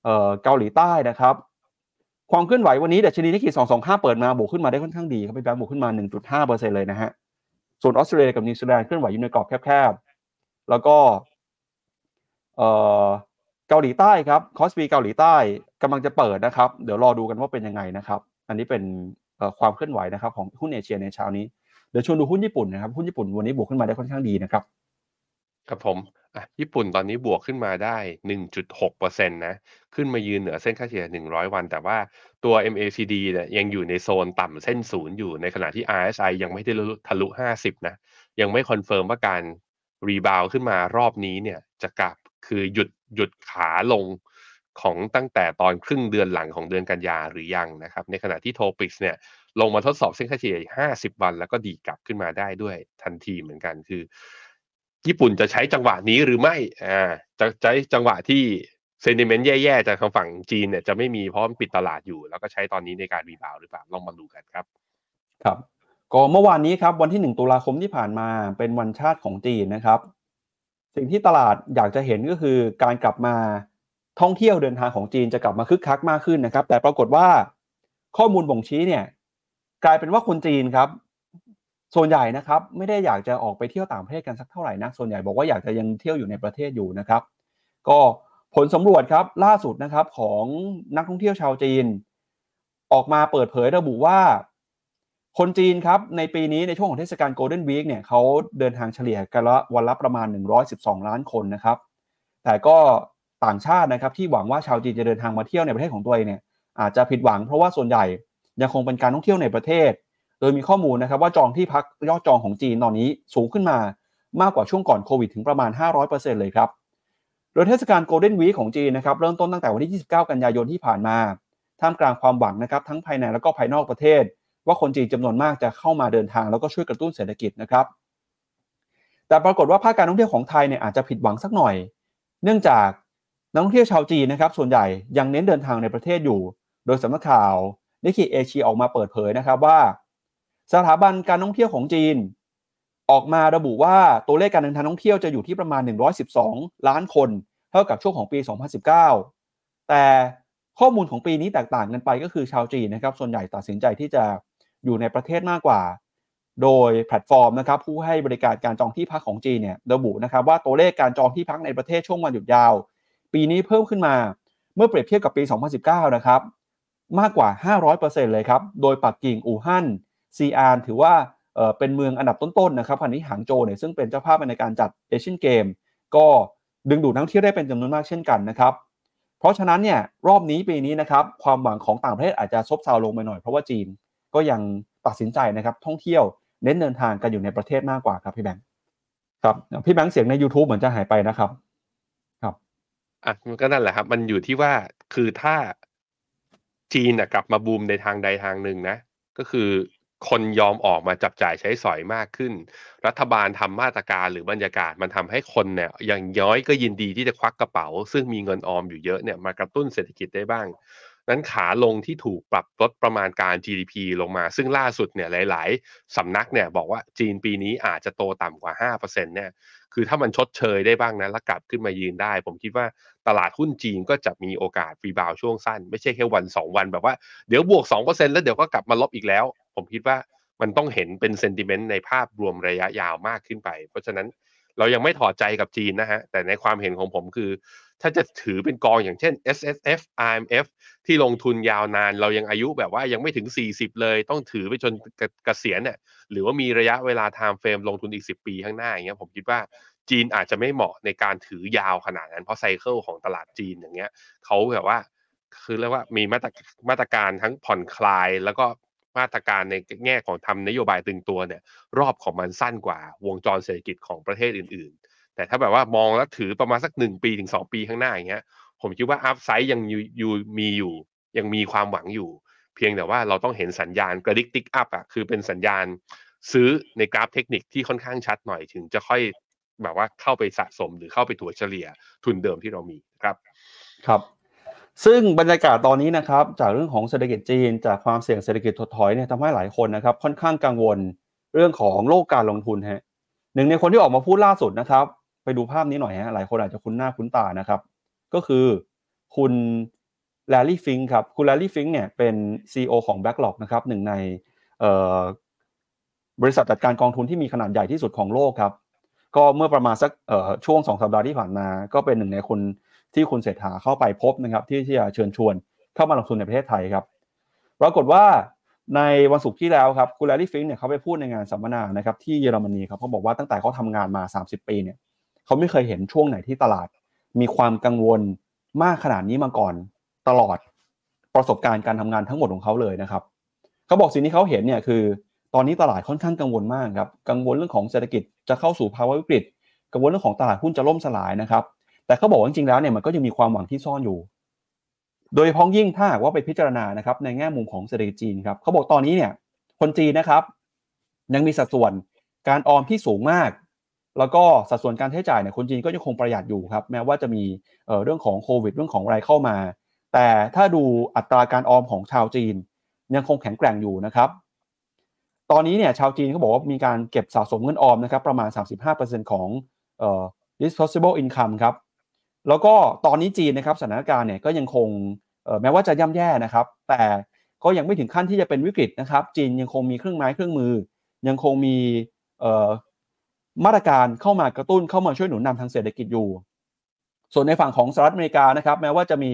เอ่อเกาหลีใต้นะครับ ความเคลื่อนไหววันนี้ดัชนีนิกเคอิ 225 เปิดมาบวกขึ้นมาได้ค่อนข้างดีครับพี่แบงก์บวกขึ้นมา 1.5%เลยนะฮะส่วนออสเตรเลียกับนิวซีแลนด์เคลื่อนไหวอยู่ในกรอบแคบ แล้วก็เออเกาหลีใต้ครับ KOSPI เกาหลีใต้กำลังจะเปิดนะครับ เดี๋ยวรอดูกันว่าเป็นยังไงนะครับ อันนี้เป็นความเคลื่อนไหวนะครับของหุ้นเอเชียในเช้านี้เดี๋ยวชวนดูหุ้นญี่ปุ่นนะครับหุ้นญี่ปุ่นวันนี้บวกขึ้นมาได้ค่อนข้างดีนะครับครับผมอะญี่ปุ่นตอนนี้บวกขึ้นมาได้ 1.6%นะขึ้นมายืนเหนือเส้นค่าเฉลี่ย 100 วัน แต่ว่าตัว MACD เนี่ยยังอยู่ในโซนต่ำเส้นศูนย์อยู่ในขณะที่ RSI ยังไม่ได้ทะลุ 50 นะ ยังไม่ confirm ว่าการ rebound ขึ้นมารอบนี้เนี่ยจะกลับคือหยุดหยุดขาลงของตั้งแต่ตอนครึ่งเดือนหลังของเดือนกันยาหรือยังนะครับ ในขณะที่ TOPIX เนี่ยลงมาทดสอบเส้นค่าเฉลี่ย 50 วัน แล้วก็ดีดกลับขึ้นมาได้ด้วยทันทีเหมือนกันคือ ญี่ปุ่นจะใช้จังหวะนี้หรือไม่อ่าจะใช้จังหวะที่ sentiment แย่ๆจากทางฝั่งจีนเนี่ยจะไม่มีเพราะมันปิดตลาดอยู่ แล้วก็ใช้ตอนนี้ในการ rebound หรือเปล่าลองมาดูกันครับ ครับ ก็เมื่อวานนี้ครับวันที่ 1 ตุลาคมที่ผ่านมาเป็นวันชาติของจีนนะครับ สิ่งที่ตลาดอยากจะเห็นก็คือการกลับมาท่องเที่ยวเดินทางของจีนจะกลับมาคึกคักมากขึ้นนะครับ แต่ปรากฏว่าข้อมูลบ่งชี้เนี่ยกลายเป็นว่าคนจีนครับ ส่วนใหญ่นะครับ ไม่ได้อยากจะออกไปเที่ยวต่างประเทศกันสักเท่าไหร่นักส่วนใหญ่บอกว่าอยากจะยังเที่ยวอยู่ในประเทศอยู่นะครับ ก็ผลสำรวจครับล่าสุดนะครับของนักท่องเที่ยวชาวจีน ออกมาเปิดเผยระบุว่า คนจีนครับในปีนี้ในช่วงของเทศกาลโกลเด้นวีคเนี่ยเขาเดินทางเฉลี่ยกันละวันละประมาณ 112 ล้านคนนะครับ แต่ก็ต่างชาตินะครับที่หวังว่าชาวจีนจะเดินทางมาเที่ยวในประเทศของตัวเองเนี่ยอาจจะผิดหวังเพราะว่าส่วนใหญ่ยังคงเป็นการท่องเที่ยวในประเทศ โดยมีข้อมูลนะครับว่าจองที่พักยอดจองของจีนตอนนี้สูงขึ้นมามากกว่าช่วงก่อนโควิดถึงประมาณ 500%เลยครับโดยเทศกาลโกลเด้นวีคของจีนนะครับเริ่มต้นตั้งแต่วันที่ 29 กันยายนที่ผ่านมาท่ามกลางความหวังนะครับทั้งภายในและก็ภายนอกประเทศ ว่าคนจีนจำนวนมากจะเข้ามาเดินทางแล้วก็ช่วยกระตุ้นเศรษฐกิจนะครับ แต่ปรากฏว่าภาคการท่องเที่ยวของไทยเนี่ยอาจจะผิดหวังสักหน่อย เนื่องจากนักท่องเที่ยวชาวจีนนะครับ ส่วนใหญ่ยังเน้นเดินทางในประเทศอยู่ โดยสำนักข่าว Nikkei Asia ออกมาเปิดเผยนะครับว่า สถาบันการท่องเที่ยวของจีน ออกมาระบุว่าตัวเลขการเดินทางท่องเที่ยวจะอยู่ที่ประมาณ 112 ล้านคน เท่ากับช่วงของปี 2019 แต่ข้อมูลของปีนี้แตกต่างกันไปก็คือชาวจีนนะครับ ส่วนใหญ่ตัดสินใจที่จะ อยู่ในประเทศมากกว่า โดยแพลตฟอร์มนะครับผู้ให้บริการการจองที่พักของจีนเนี่ยระบุนะครับว่าตัวเลขการจองที่พักในประเทศช่วงวันหยุดยาว ปีนี้เพิ่มขึ้นมาเมื่อเปรียบเทียบกับปี 2019 นะครับมากกว่า 500%เลยครับ โดยปักกิ่งอู่ฮั่นซีอานถือว่าเเป็นเมืองอันดับต้นๆนะครับขณะนี้หางโจวเนี่ยซึ่งเป็นเจ้าภาพในการจัดเอเชียนเกมก็ดึงดูดนักท่องเที่ยวได้เป็นจำนวนมากเช่นกันนะครับ เพราะฉะนั้นเนี่ยรอบนี้ปีนี้นะครับความหวังของต่างประเทศอาจจะซบเซาลงไปหน่อยเพราะว่าจีน ก็ยังตัดสินใจนะครับท่องเที่ยวเน้นเดินทางกันอยู่ในประเทศมากกว่าครับพี่แบงค์ครับพี่แบงค์เสียงใน YouTube เหมือนจะหายไปนะครับ ครับอะมันก็นั่นแหละครับ มันอยู่ที่ว่าคือถ้าจีนนะกลับมาบูมในทางใดทางหนึ่งนะ ก็คือคนยอมออกมาจับจ่ายใช้สอยมากขึ้น รัฐบาลทำมาตรการหรือบรรยากาศมันทำให้คนเนี่ยอย่างย้อยก็ยินดีที่จะควักกระเป๋า ซึ่งมีเงินออมอยู่เยอะเนี่ยมากระตุ้นเศรษฐกิจได้บ้าง นั้นขาลงที่ถูกปรับลดประมาณการ GDP ลงมา ซึ่งล่าสุดเนี่ยหลาย ๆสำนักเนี่ยบอกว่าจีนปีนี้อาจจะโตต่ำกว่า 5%เนี่ยคือถ้ามันชดเชยได้บ้างนะแล้วกลับขึ้นมายืนได้ ผมคิดว่าตลาดหุ้นจีนก็จะมีโอกาสรีบาวช่วงสั้น ไม่ใช่แค่วัน 2 วันแบบว่าเดี๋ยวบวก 2%แล้วเดี๋ยวก็กลับมาลบอีกแล้ว ผมคิดว่ามันต้องเห็นเป็นเซนติเมนต์ในภาพรวมระยะยาวมากขึ้นไป เพราะฉะนั้นเรายังไม่ถอดใจกับจีนนะฮะแต่ในความเห็นของผมคือ ถ้าจะถือเป็นกองอย่างเช่น S S F I M F ที่ลงทุนยาวนาน เรายังอายุแบบว่ายังไม่ถึง 40 เลย ต้องถือไปจนเกษียณเนี่ยหรือว่ามีระยะเวลา time frame ลงทุนอีก 10 ปีข้างหน้าอย่างเงี้ยผมคิดว่าจีนอาจจะไม่เหมาะในการถือยาวขนาดนั้น เพราะไซเคิลของตลาดจีนอย่างเงี้ยเขาแบบว่า คือเรียกว่ามีมาตรมาตรการทั้งผ่อนคลายแล้วก็มาตรการในแง่ของทำนโยบายตึงตัวเนี่ย รอบของมันสั้นกว่าวงจรเศรษฐกิจของประเทศอื่น ๆ แต่ถ้าแบบว่ามองแล้วถือประมาณสักหนึ่งปีถึงสองปีข้างหน้าอย่างเงี้ย ผมคิดว่าอัพไซด์ยังอยู่อยู่มีอยู่ ยังมีความหวังอยู่ เพียงแต่ว่าเราต้องเห็นสัญญาณกระดิก tick up อะคือเป็นสัญญาณซื้อในกราฟเทคนิคที่ค่อนข้างชัดหน่อยถึงจะค่อยแบบว่าเข้าไปสะสมหรือเข้าไปถัวเฉลี่ยทุนเดิมที่เรามีครับครับ ซึ่งบรรยากาศตอนนี้นะครับ จากเรื่องของเศรษฐกิจจีน จากความเสี่ยงเศรษฐกิจถดถอยเนี่ยทำให้หลายคนนะครับ ค่อนข้างกังวลเรื่องของโลกการลงทุนฮะหนึ่งในคนที่ออกมาพูดล่าสุดนะครับ ไปดูภาพนี้หน่อยฮะหลายคนอาจจะคุ้นหน้าคุ้นตานะครับ ก็คือคุณ Larry Fink ครับคุณ Larry Fink เนี่ยเป็น CEO ของ BlackRock นะครับหนึ่งในบริษัทจัดการกองทุนที่มีขนาดใหญ่ที่สุดของโลกครับ ก็เมื่อประมาณสักช่วงสองสัปดาห์ที่ผ่านมา ก็เป็นหนึ่งในคนที่คุณเศรษฐาเข้าไปพบนะครับ ที่ที่จะเชิญชวนเข้ามาลงทุนในประเทศไทยครับปรากฏว่าในวันศุกร์ที่แล้วครับคุณ Larry Fink เนี่ยเขาไปพูดในงานสัมมนานะครับที่เยอรมนีครับเขาบอกว่าตั้งแต่เขาทำงานมา 30 ปีเนี่ย เขาไม่เคยเห็นช่วงไหนที่ตลาด มีความกังวลมากขนาดนี้มาก่อนตลอดประสบการณ์การทำงานทั้งหมดของเขาเลยนะครับเขาบอกสิ่งที่เขาเห็นเนี่ยคือ ตอนนี้ตลาดค่อนข้างกังวลมากครับกังวลเรื่องของเศรษฐกิจจะเข้าสู่ภาวะวิกฤต กังวลเรื่องของตลาดหุ้นจะล่มสลายนะครับ แต่เขาบอกว่าจริงๆแล้วเนี่ยมันก็ยังมีความหวังที่ซ่อนอยู่ โดยพ้องยิ่งถ้าหากว่าไปพิจารณานะครับในแง่มุมของเศรษฐกิจจีนครับเขาบอกตอนนี้เนี่ยคนจีนนะครับ ยังมีสัดส่วนการออมที่สูงมาก แล้วก็สัดส่วนการใช้จ่ายเนี่ยคนจีนก็ยังคงประหยัดอยู่ครับ แม้ว่าจะมีเเรื่องของโควิดเรื่องของอะไรเข้ามา แต่ถ้าดูอัตราการออมของชาวจีน ยังคงแข็งแกร่งอยู่นะครับ ตอนนี้เนี่ยชาวจีนเขาบอกว่ามีการเก็บสะสมเงินออมนะครับประมาณ 35%ของ disposable income ครับแล้วก็ตอนนี้จีนนะครับสถานการณ์เนี่ยก็ยังคงแม้ว่าจะย่ำแย่นะครับ แต่ก็ยังไม่ถึงขั้นที่จะเป็นวิกฤตนะครับ จีนยังคงมีเครื่องไม้เครื่องมือ ยังคงมี มาตรการเข้ามากระตุ้นเข้ามาช่วยหนุนนำทางเศรษฐกิจอยู่ ส่วนในฝั่งของสหรัฐอเมริกานะครับแม้ว่าจะมี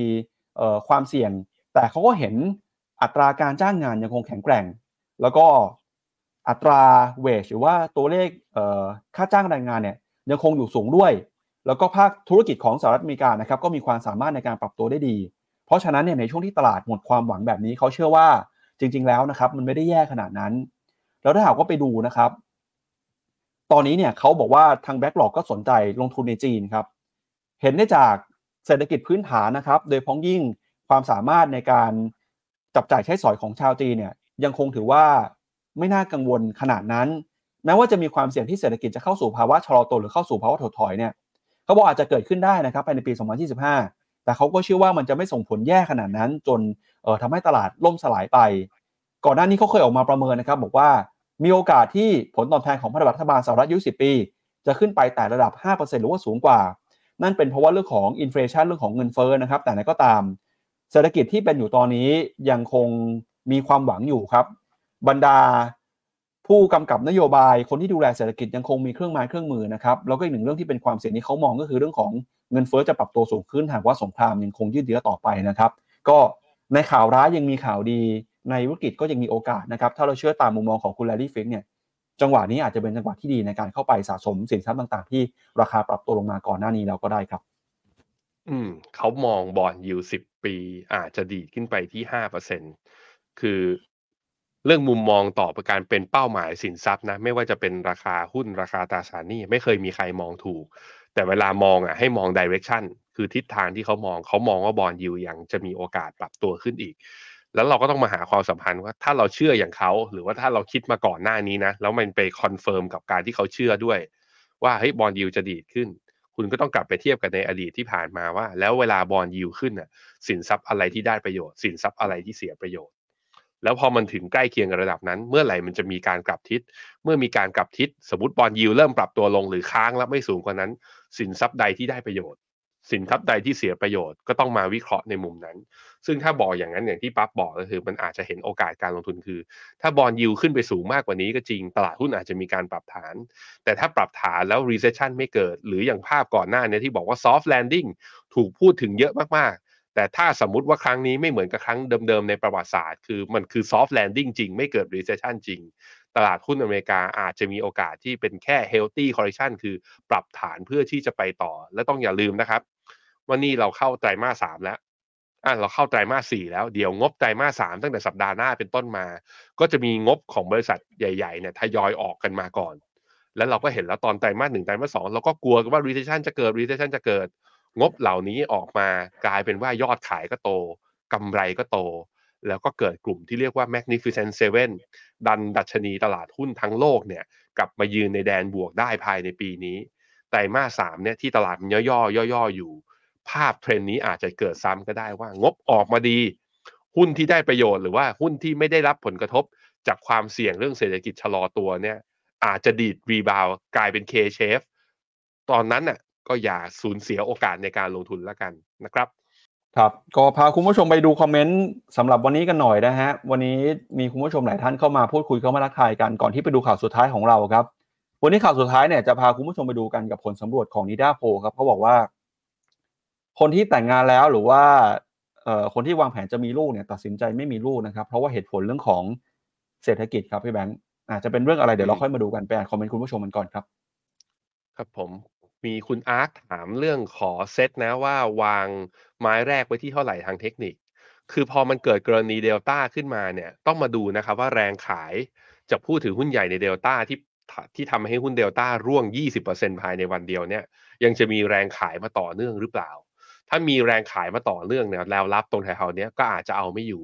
ความเสี่ยง แต่เขาก็เห็นอัตราการจ้างงานยังคงแข็งแกร่ง แล้วก็อัตราเวชหรือว่าตัวเลขค่าจ้างแรงงานเนี่ยยังคงอยู่สูงด้วย แล้วก็ภาคธุรกิจของสหรัฐอเมริกานะครับก็มีความสามารถในการปรับตัวได้ดี เพราะฉะนั้นเนี่ยในช่วงที่ตลาดหมดความหวังแบบนี้เขาเชื่อว่าจริง ๆ แล้วนะครับมันไม่ได้แย่ขนาดนั้น แล้วถ้าหากว่าไปดูนะครับ ตอนนี้เนี่ยเขาบอกว่าทางแบ็กหลอกก็สนใจลงทุนในจีนครับ เห็นได้จากเศรษฐกิจพื้นฐานนะครับ โดยพ้องยิ่งความสามารถในการจับจ่ายใช้สอยของชาวจีนเนี่ยยังคงถือว่าไม่น่ากังวลขนาดนั้น แม้ว่าจะมีความเสี่ยงที่เศรษฐกิจจะเข้าสู่ภาวะชะลอตัวหรือเข้าสู่ภาวะถดถอยเนี่ยเขาบอกอาจจะเกิดขึ้นได้นะครับภายในปี 2025 แต่เขาก็เชื่อว่ามันจะไม่ส่งผลแย่ขนาดนั้น จนเอ่อทำให้ตลาดล่มสลายไป ก่อนหน้านี้เขาเคยออกมาประเมินนะครับ บอกว่า มีโอกาสที่ผลตอบแทนของพันธบัตรรัฐบาลสหรัฐยุ10ปี จะขึ้นไปแต่ระดับ 5%หรือว่าสูงกว่า นั่นเป็นเพราะว่าเรื่องของอินฟลชันเรื่องของเงินเฟ้อนะครับ แต่ไหนก็ตาม เศรษฐกิจที่เป็นอยู่ตอนนี้ยังคงมีความหวังอยู่ครับ บรรดาผู้กำกับนโยบายคนที่ดูแลเศรษฐกิจยังคงมีเครื่องไม้เครื่องมือนะครับแล้วก็อีกหนึ่งเรื่องที่เป็นความเสี่ยงที่เขามองก็คือเรื่องของเงินเฟ้อจะปรับตัวสูงขึ้นหากว่าสงครามยังคงยืดเยื้อต่อไปนะครับ ก็ในข่าวร้ายยังมีข่าวดี ในวิกฤตก็ยังมีโอกาสนะครับ ถ้าเราเชื่อตามมุมมองของคุณ Larry Fink เนี่ยจังหวะนี้อาจจะเป็นจังหวะที่ดีในการเข้าไปสะสมสินทรัพย์ต่าง ๆ ที่ราคาปรับตัวลงมาก่อนหน้านี้แล้วก็ได้ครับ อืมเขามอง bond yield สิบปีอาจจะดีขึ้นไปที่ห้าเปอร์เซ็นคือเรื่องมุมมองต่อประมาณการเป็นเป้าหมายสินทรัพย์นะ ไม่ว่าจะเป็นราคาหุ้นราคาตราสารหนี้ไม่เคยมีใครมองถูก แต่เวลามองอะให้มอง direction คือทิศทางที่เขามองเขามองว่า bond yield ยังจะมีโอกาสปรับตัวขึ้นอีก แล้วเราก็ต้องมาหาความสัมพันธ์ว่าถ้าเราเชื่ออย่างเขาหรือว่าถ้าเราคิดมาก่อนหน้านี้นะแล้วมันไป confirm กับการที่เขาเชื่อด้วย ว่าเฮ้ย bond yield จะดีดขึ้น คุณก็ต้องกลับไปเทียบกันในอดีตที่ผ่านมาว่า แล้วเวลา bond yield ขึ้นน่ะสินทรัพย์อะไรที่ได้ประโยชน์ สินทรัพย์อะไรที่เสียประโยชน์ แล้วพอมันถึงใกล้เคียงกับระดับนั้น เมื่อไหร่มันจะมีการกลับทิศ เมื่อมีการกลับทิศ สมมติบอลยิวเริ่มปรับตัวลงหรือค้างแล้วไม่สูงกว่านั้น สินทรัพย์ใดที่ได้ประโยชน์ สินทรัพย์ใดที่เสียประโยชน์ก็ต้องมาวิเคราะห์ในมุมนั้น ซึ่งถ้าบอกอย่างนั้นอย่างที่ปั๊บบอกก็คือ มันอาจจะเห็นโอกาสการลงทุนคือ ถ้าบอลยิวขึ้นไปสูงมากกว่านี้ก็จริง ตลาดหุ้นอาจจะมีการปรับฐาน แต่ถ้าปรับฐานแล้ว recession ไม่เกิด หรืออย่างภาพก่อนหน้านี้ที่บอกว่า soft landing ถูกพูดถึงเยอะมากแต่ถ้าสมมุติว่าครั้งนี้ไม่เหมือนกับครั้งเดิมๆในประวัติศาสตร์ คือมันคือ soft landing จริง ไม่เกิด recession จริงตลาดหุ้นอเมริกาอาจจะมีโอกาสที่เป็นแค่ healthy correction คือปรับฐานเพื่อที่จะไปต่อ และต้องอย่าลืมนะครับ ว่านี่เราเข้าไตรมาสสามแล้วอะเราเข้าไตรมาสสี่แล้วเดี๋ยวงบไตรมาสสามตั้งแต่สัปดาห์หน้าเป็นต้นมา ก็จะมีงบของบริษัทใหญ่ๆเนี่ยทยอยออกกันมาก่อน แล้วเราก็เห็นแล้วตอนไตรมาสหนึ่งไตรมาสสองเราก็กลัวว่า recession จะเกิด recession จะเกิด งบเหล่านี้ออกมากลายเป็นว่ายอดขายก็โตกำไรก็โต แล้วก็เกิดกลุ่มที่เรียกว่า Magnificent Seven ดันดัชนีตลาดหุ้นทั้งโลกเนี่ยกลับมายืนในแดนบวกได้ภายในปีนี้ ไตรมาสสามเนี่ยที่ตลาดมันย่อๆย่อๆอยู่ ภาพเทรนนี้อาจจะเกิดซ้ำก็ได้ว่างบออกมาดี หุ้นที่ได้ประโยชน์หรือว่าหุ้นที่ไม่ได้รับผลกระทบจากความเสี่ยงเรื่องเศรษฐกิจชะลอตัวเนี่ย อาจจะดีดรีบาวกลายเป็น K-shape ตอนนั้นน่ะก็อย่าสูญเสียโอกาสในการลงทุนแล้วกันนะครับ ครับก็พาคุณผู้ชมไปดูคอมเมนต์สำหรับวันนี้กันหน่อยนะฮะ วันนี้มีคุณผู้ชมหลายท่านเข้ามาพูดคุยเข้ามาทักทายกันก่อนที่ไปดูข่าวสุดท้ายของเราครับ วันนี้ข่าวสุดท้ายเนี่ยจะพาคุณผู้ชมไปดูกันกับผลสำรวจของนิด้าโพครับเขาบอกว่า คนที่แต่งงานแล้วหรือว่าเอ่อคนที่วางแผนจะมีลูกเนี่ยตัดสินใจไม่มีลูกนะครับ เพราะว่าเหตุผลเรื่องของเศรษฐกิจครับพี่แบงค์อาจจะเป็นเรื่องอะไรเดี๋ยวเราค่อยมาดูกันไปอ่านคอมเมนต์คุณผู้ชมกันก่อนครับ ครับผมมีคุณอาร์คถามเรื่องขอเซตนะว่าวางไม้แรกไว้ที่เท่าไหร่ทางเทคนิค คือพอมันเกิดกรณีเดลต้าขึ้นมาเนี่ยต้องมาดูนะครับว่าแรงขายจากผู้ถือหุ้นใหญ่ในเดลต้าที่ที่ทำให้หุ้นเดลต้าร่วง 20%ภายในวันเดียวเนี่ยยังจะมีแรงขายมาต่อเนื่องหรือเปล่า ถ้ามีแรงขายมาต่อเนื่องเนี่ยแล้วรับตรงแถวๆนี้ก็อาจจะเอาไม่อยู่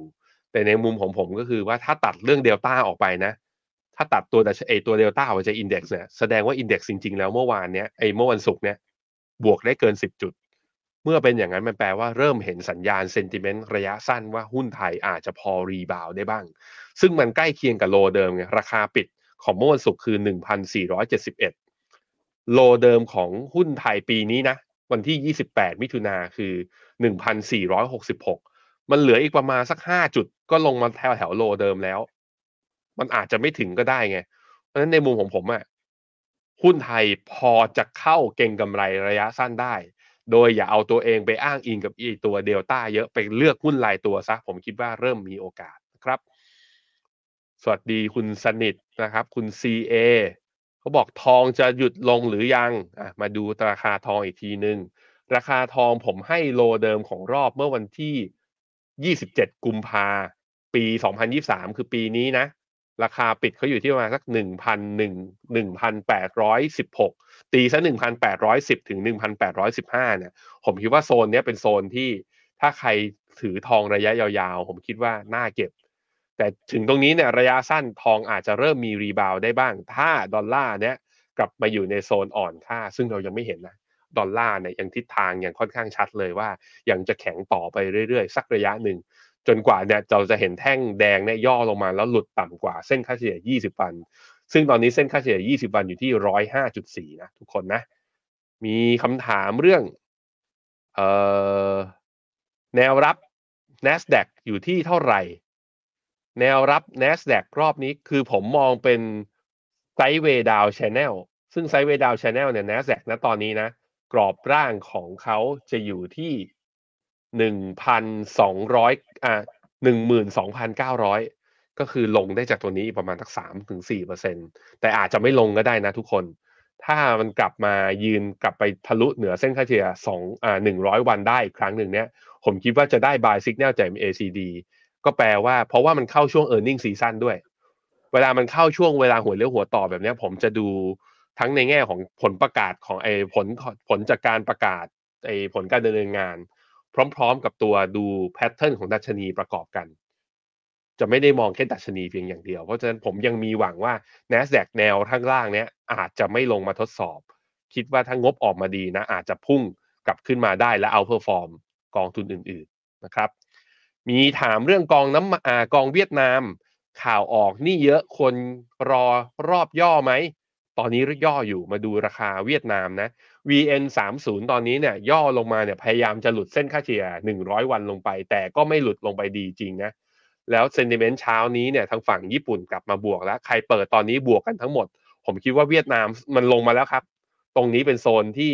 แต่ในมุมของผมก็คือว่าถ้าตัดเรื่องเดลต้าออกไปนะ ถ้าตัดตัวดัชเอตัวเดลต้าออกจาก index เนี่ยแสดงว่า index จริงๆแล้วเมื่อวานเนี้ยไอเมื่อวันศุกร์เนี้ยบวกได้เกิน 10 จุด เมื่อเป็นอย่างนั้นมันแปลว่าเริ่มเห็นสัญญาณ sentiment ระยะสั้นว่าหุ้นไทยอาจจะพอ rebound ได้บ้าง ซึ่งมันใกล้เคียงกับ low เดิมไงราคาปิดของเมื่อวันศุกร์คือ 1,471 low เดิมของหุ้นไทยปีนี้นะ วันที่ 28 มิถุนาคือ 1,466 มันเหลืออีกประมาณสัก 5 จุด ก็ลงมาแถวแถวโลเดิมแล้ว มันอาจจะไม่ถึงก็ได้ไง เพราะฉะนั้นในมุมของผมอะหุ้นไทยพอจะเข้าเก่งกำไรระยะสั้นได้ โดยอย่าเอาตัวเองไปอ้างอิงกับอีตัวเดลต้าเยอะไปเลือกหุ้นรายตัวซะ ผมคิดว่าเริ่มมีโอกาสนะครับ สวัสดีคุณสนิทนะครับ คุณ CA เขาบอกทองจะหยุดลงหรือยังอะมาดูราคาทองอีกทีหนึ่งราคาทองผมให้โลเดิมของรอบเมื่อวันที่ 27 กุมภาปี 2023 คือปีนี้นะ ราคาปิดเขาอยู่ที่ประมาณสัก 1,001 1,816 ตีซะ 1,810 ถึง 1,815 เนี่ย ผมคิดว่าโซนนี้เป็นโซนที่ถ้าใครถือทองระยะยาวๆ ผมคิดว่าน่าเก็บ แต่ถึงตรงนี้เนี่ยระยะสั้นทองอาจจะเริ่มมีรีบาวได้บ้าง ถ้าดอลลาร์เนี้ยกลับมาอยู่ในโซนอ่อนค่า ซึ่งเรายังไม่เห็นนะดอลลาร์เนี่ยยังทิศทางยังค่อนข้างชัดเลยว่ายังจะแข็งต่อไปเรื่อยๆ สักระยะหนึ่ง จนกว่าเนี่ยเราจะเห็นแท่งแดงเนี่ยย่อลงมาแล้วหลุดต่ำกว่าเส้นค่าเฉลี่ย 20 วัน ซึ่งตอนนี้เส้นค่าเฉลี่ย 20 วันอยู่ที่ 105.4 นะทุกคนนะ มีคำถามเรื่องเอ่อแนวรับ NASDAQ อยู่ที่เท่าไหร่ แนวรับ NASDAQ รอบนี้คือผมมองเป็น sideway down channel ซึ่ง sideway down channel เนี่ย NASDAQ นะตอนนี้นะ กรอบล่างของเขาจะอยู่ที่หนึ่งพันสองร้อยอ่าหนึ่งหมื่นสองพันเก้าร้อยก็คือลงได้จากตัวนี้ประมาณสักสามถึงสี่เปอร์เซ็นแต่อาจจะไม่ลงก็ได้นะทุกคน ถ้ามันกลับมายืนกลับไปทะลุเหนือเส้นค่าเฉลี่ยสองอ่าหนึ่งร้อยวันได้อีกครั้งหนึ่งเนี้ยผมคิดว่าจะได้ buy signal จาก ACD ก็แปลว่า เพราะว่ามันเข้าช่วง e a r n i n g season ด้วย เวลามันเข้าช่วงเวลาหัวเลี้ยวหัวต่อแบบนี้ผมจะดูทั้งในแง่ของผลประกาศของไอ้ผลผลจากการประกาศไอ้ผลการดำเนินงาน พร้อมๆกับตัวดูแพทเทิร์นของดัชนีประกอบกัน จะไม่ได้มองแค่ดัชนีเพียงอย่างเดียว เพราะฉะนั้นผมยังมีหวังว่า NASDAQ แนวข้างล่างเนี้ยอาจจะไม่ลงมาทดสอบ คิดว่าถ้างบออกมาดีนะ อาจจะพุ่งกลับขึ้นมาได้และ outperform กองทุนอื่น ๆนะครับ มีถามเรื่องกองน้ำอ่ากองเวียดนาม ข่าวออกนี่เยอะคนรอรอบย่อไหม ตอนนี้ย่ออยู่มาดูราคาเวียดนามนะ VN 3 0ตอนนี้เนี่ยย่อลงมาเนี่ยพยายามจะหลุดเส้นค่าเฉลี่ย100 วันลงไป แต่ก็ไม่หลุดลงไปดีจริงนะแล้ว sentiment เช้านี้เนี่ยทางฝั่งญี่ปุ่นกลับมาบวกแล้ว ใครเปิดตอนนี้บวกกันทั้งหมด ผมคิดว่าเวียดนามมันลงมาแล้วครับ ตรงนี้เป็นโซนที่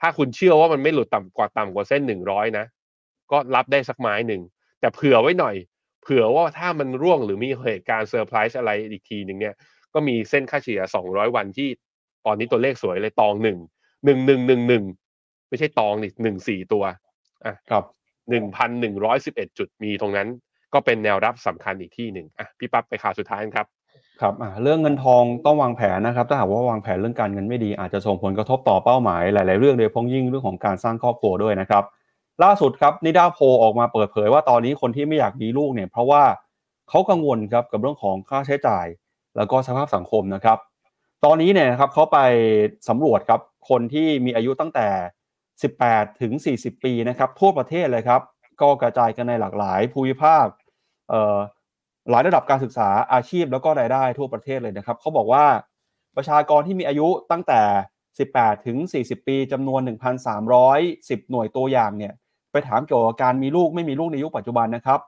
ถ้าคุณเชื่อว่ามันไม่หลุดต่ำกว่าต่ำกว่าเส้น 100 นะ ก็รับได้สักไม้หนึ่ง แต่เผื่อไว้หน่อย เผื่อว่าถ้ามันร่วงหรือมีเหตุการณ์เซอร์ไพรส์อะไรอีกทีหนึ่งเนี่ย ก็มีเส้นค่าเฉลี่ย 200 วันที่ตอนนี้ตัวเลขสวยเลยตองหนึ่งหนึ่งหนึ่งหนึ่งหนึ่งไม่ใช่ตองนี่หนึ่งสี่ตัวอะครับหนึ่งพันหนึ่งร้อยสิบเอ็ดจุดมีตรงนั้น ก็เป็นแนวรับสำคัญอีกที่หนึ่งอะพี่ปั๊บไปข่าวสุดท้ายกันครับครับอ่าเรื่องเงินทองต้องวางแผนนะครับ ถ้าหากว่าวางแผนเรื่องการเงินไม่ดีอาจจะส่งผลกระทบต่อเป้าหมายหลาย ๆ เรื่องโดยเฉพาะยิ่งเรื่องของการสร้างครอบครัวด้วยนะครับ ล่าสุดครับนิดาโพออกมาเปิดเผยว่าตอนนี้คนที่ไม่อยากมีลูกเนี่ยเพราะว่าเขากังวลครับกับเรื่องของค่าใช้จ่าย แล้วก็สภาพสังคมนะครับ ตอนนี้เนี่ยนะครับเขาไปสำรวจครับคนที่มีอายุตั้งแต่ 18 ถึง 40 ปีนะครับทั่วประเทศเลยครับก็กระจายกันในหลากหลายภูมิภาคหลายระดับการศึกษาอาชีพแล้วก็รายได้ทั่วประเทศเลยนะครับเขาบอกว่าประชากรที่มีอายุตั้งแต่ 18 ถึง 40 ปีจำนวน 1,310 หน่วยตัวอย่างเนี่ย ไปถามเกี่ยวกับการมีลูกไม่มีลูกในยุคปัจจุบันนะครับ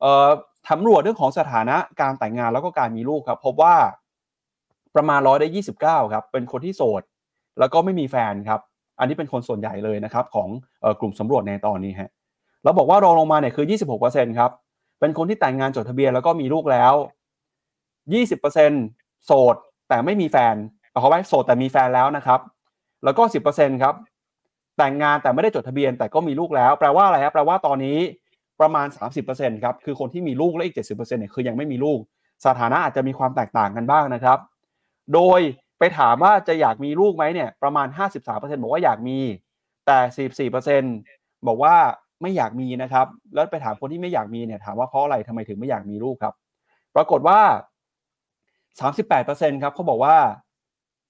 เอ่อสำรวจเรื่องของสถานะการแต่งงานแล้วก็การมีลูกครับ พบว่าประมาณร้อยได้ยี่สิบเก้าครับ เป็นคนที่โสด แล้วก็ไม่มีแฟนครับ อันนี้เป็นคนส่วนใหญ่เลยนะครับ ของออกลุ่มสำรวจในตอนนี้ฮะแล้วบอกว่ารองลงมาเนี่ยคือ 26%ครับ เป็นคนที่แต่งงานจดทะเบียนแล้วก็มีลูกแล้ว 20%โสดแต่ไม่มีแฟนเอาไว้โสดแต่มีแฟนแล้วนะครับ แล้วก็ 10%ครับ แต่งงานแต่ไม่ได้จดทะเบียนแต่ก็มีลูกแล้ว แปลว่าอะไรครับแปลว่าตอนนี้ประมาณ 30%ครับคือคนที่มีลูกและอีก 70%เนี่ยคือยังไม่มีลูก สถานะอาจจะมีความแตกต่างกันบ้างนะครับ โดยไปถามว่าจะอยากมีลูกไหมเนี่ยประมาณ 53%บอกว่าอยากมี แต่ 44%บอกว่าไม่อยากมีนะครับ แล้วไปถามคนที่ไม่อยากมีเนี่ยถามว่าเพราะอะไรทำไมถึงไม่อยากมีลูกครับ ปรากฏว่า 38%ครับเขาบอกว่า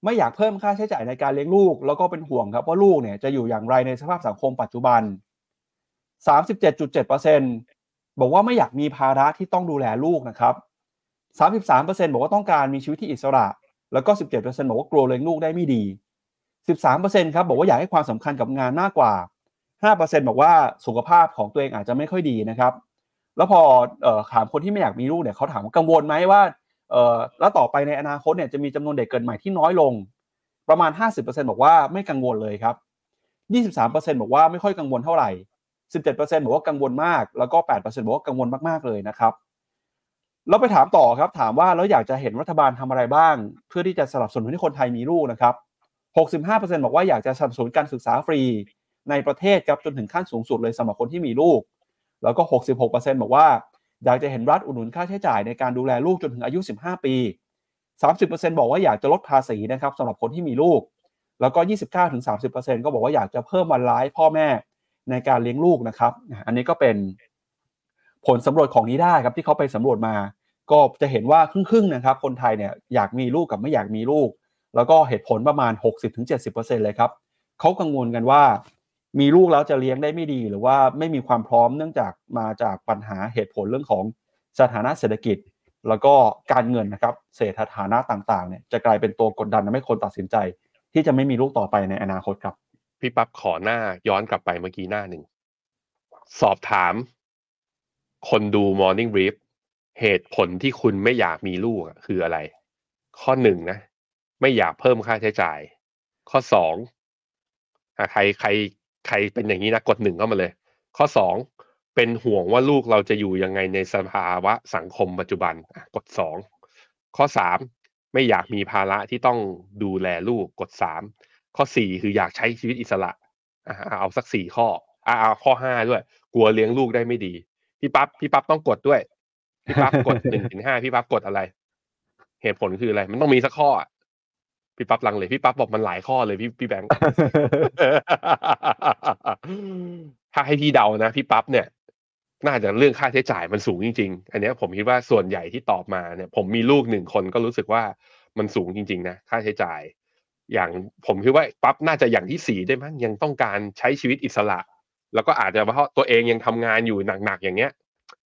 ไม่อยากเพิ่มค่าใช้จ่ายในการเลี้ยงลูก แล้วก็เป็นห่วงครับว่าลูกเนี่ยจะอยู่อย่างไรในสภาพสังคมปัจจุบัน 37.7%บอกว่าไม่อยากมีภาระที่ต้องดูแลลูกนะครับ 33%บอกว่าต้องการมีชีวิตที่อิสระ แล้วก็ 17%บอกว่ากลัวเลี้ยงลูกได้ไม่ดี 13%ครับบอกว่าอยากให้ความสำคัญกับงานมากกว่า 5%บอกว่าสุขภาพของตัวเองอาจจะไม่ค่อยดีนะครับ แล้วพอออถามคนที่ไม่อยากมีลูกเนี่ยเขาถามว่ากังวลไหมว่า แล้วต่อไปในอนาคตเนี่ยจะมีจำนวนเด็กเกิดใหม่ที่น้อยลง ประมาณ 50%บอกว่าไม่กังวลเลยครับ 23%บอกว่าไม่ค่อยกังวลเท่าไหร่ 17%บอกว่ากังวลมาก แล้วก็ 8%บอกว่ากังวลมากๆเลยนะครับเราไปถามต่อครับถามว่าแล้วอยากจะเห็นรัฐบาลทำอะไรบ้าง เพื่อที่จะสนับสนุนให้คนไทยมีลูกนะครับ 65%บอกว่าอยากจะสนับสนุนการศึกษาฟรีในประเทศครับจนถึงขั้นสูงสุดเลยสำหรับคนที่มีลูก แล้วก็ 66%บอกว่า อยากจะเห็นรัฐอุดหนุนค่าใช้จ่ายในการดูแลลูกจนถึงอายุ 15 ปี 30%บอกว่าอยากจะลดภาษีนะครับสำหรับคนที่มีลูก แล้วก็ 29-30%ก็บอกว่าอยากจะเพิ่มวันร้ายพ่อแม่ในการเลี้ยงลูกนะครับ อันนี้ก็เป็นผลสำรวจของนิด้ครับที่เขาไปสำรวจมา ก็จะเห็นว่าครึ่งๆนะครับ คนไทยเนี่ยอยากมีลูกกับไม่อยากมีลูก แล้วก็เหตุผลประมาณ 60-70%เลยครับเขากังวลกันว่า มีลูกแล้วจะเลี้ยงได้ไม่ดี หรือว่าไม่มีความพร้อมเนื่องจากมาจากปัญหาเหตุผลเรื่องของสถานะเศรษฐกิจ แล้วก็การเงินนะครับเศรษฐานะต่างๆเนี่ยจะกลายเป็นตัวกดดันทำให้คนตัดสินใจ ที่จะไม่มีลูกต่อไปในอนาคตครับพี่ปั๊บขอหน้าย้อนกลับไปเมื่อกี้หน้าหนึ่งสอบถาม คนดู Morning Brief เหตุผลที่คุณไม่อยากมีลูกคืออะไร ข้อหนึ่งนะ ไม่อยากเพิ่มค่าใช้จ่าย ข้อสองใครใคร ใครเป็นอย่างนี้นะกดหนึ่งเข้ามาเลย ข้อสองเป็นห่วงว่าลูกเราจะอยู่ยังไงในสภาวะสังคมปัจจุบันกดสองข้อสามไม่อยากมีภาระที่ต้องดูแลลูกกดสามข้อสี่คืออยากใช้ชีวิตอิสระอเอาสักสี่ข้อเอาข้อห้าด้วย กลัวเลี้ยงลูกได้ไม่ดี พี่ปั๊บพี่ปั๊บต้องกดด้วย พี่ปั๊บกดหนึ่งถึงห้าพี่ปั๊บกดอะไร เหตุผลคืออะไร มันต้องมีสักข้อ พี่ปั๊บลังเลยพี่ปั๊บบอกมันหลายข้อเลยพี่พี่แบงค์ถ้าให้พี่เดานะพี่ปั๊บเนี่ย น่าจะเรื่องค่าใช้จ่ายมันสูงจริง ๆ อันเนี้ยผมคิดว่าส่วนใหญ่ที่ตอบมาเนี่ย ผมมีลูกหนึ่งคนก็รู้สึกว่ามันสูงจริง ๆ นะค่าใช้จ่าย อย่างผมคิดว่าปั๊บน่าจะอย่างที่สี่ได้มั้งยังต้องการใช้ชีวิตอิสระ แล้วก็อาจจะเพราะตัวเองยังทำงานอยู่หนักๆอย่างเงี้ย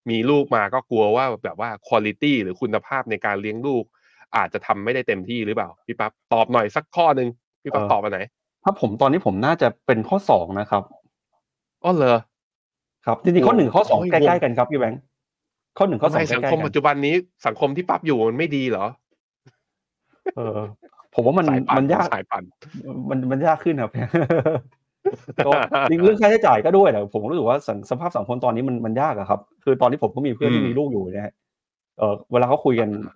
มีลูกมาก็กลัวว่าแบบว่าคุณภาพหรือคุณภาพในการเลี้ยงลูก อาจจะทำไม่ได้เต็มที่หรือเปล่าพี่ปั๊บตอบหน่อยสักข้อหนึ่งพี่ปั๊บเออตอบมาไหน ถ้าผมตอนนี้ผมน่าจะเป็นข้อสองนะครับอ๋อเหรอครับจริงๆข้อหนึ่งข้อสองโอ้ยใกล้ๆกันครับพี่แบงค์ข้อหนึ่งข้อทำสอไมงใกสังล้คมๆกัปันจจุบันนี้สังคมที่ปั๊บอยู่มันไม่ดีเหรอ เออ ผมว่ามันสายปั่มันยากสายปั่นมันมันยากขึ้นครับก็จริงเรื่องค่าใช้จ่ายก็ด้วยแต่ผมรู้สึกว่าสังสภาพสังคมตอนนี้มันมันยากอะครับ คือตอนนี้ผมก็มีเพื่อนที่อืมมีลูกอยู่นะฮะเออเวลาเขาคุยกันเออ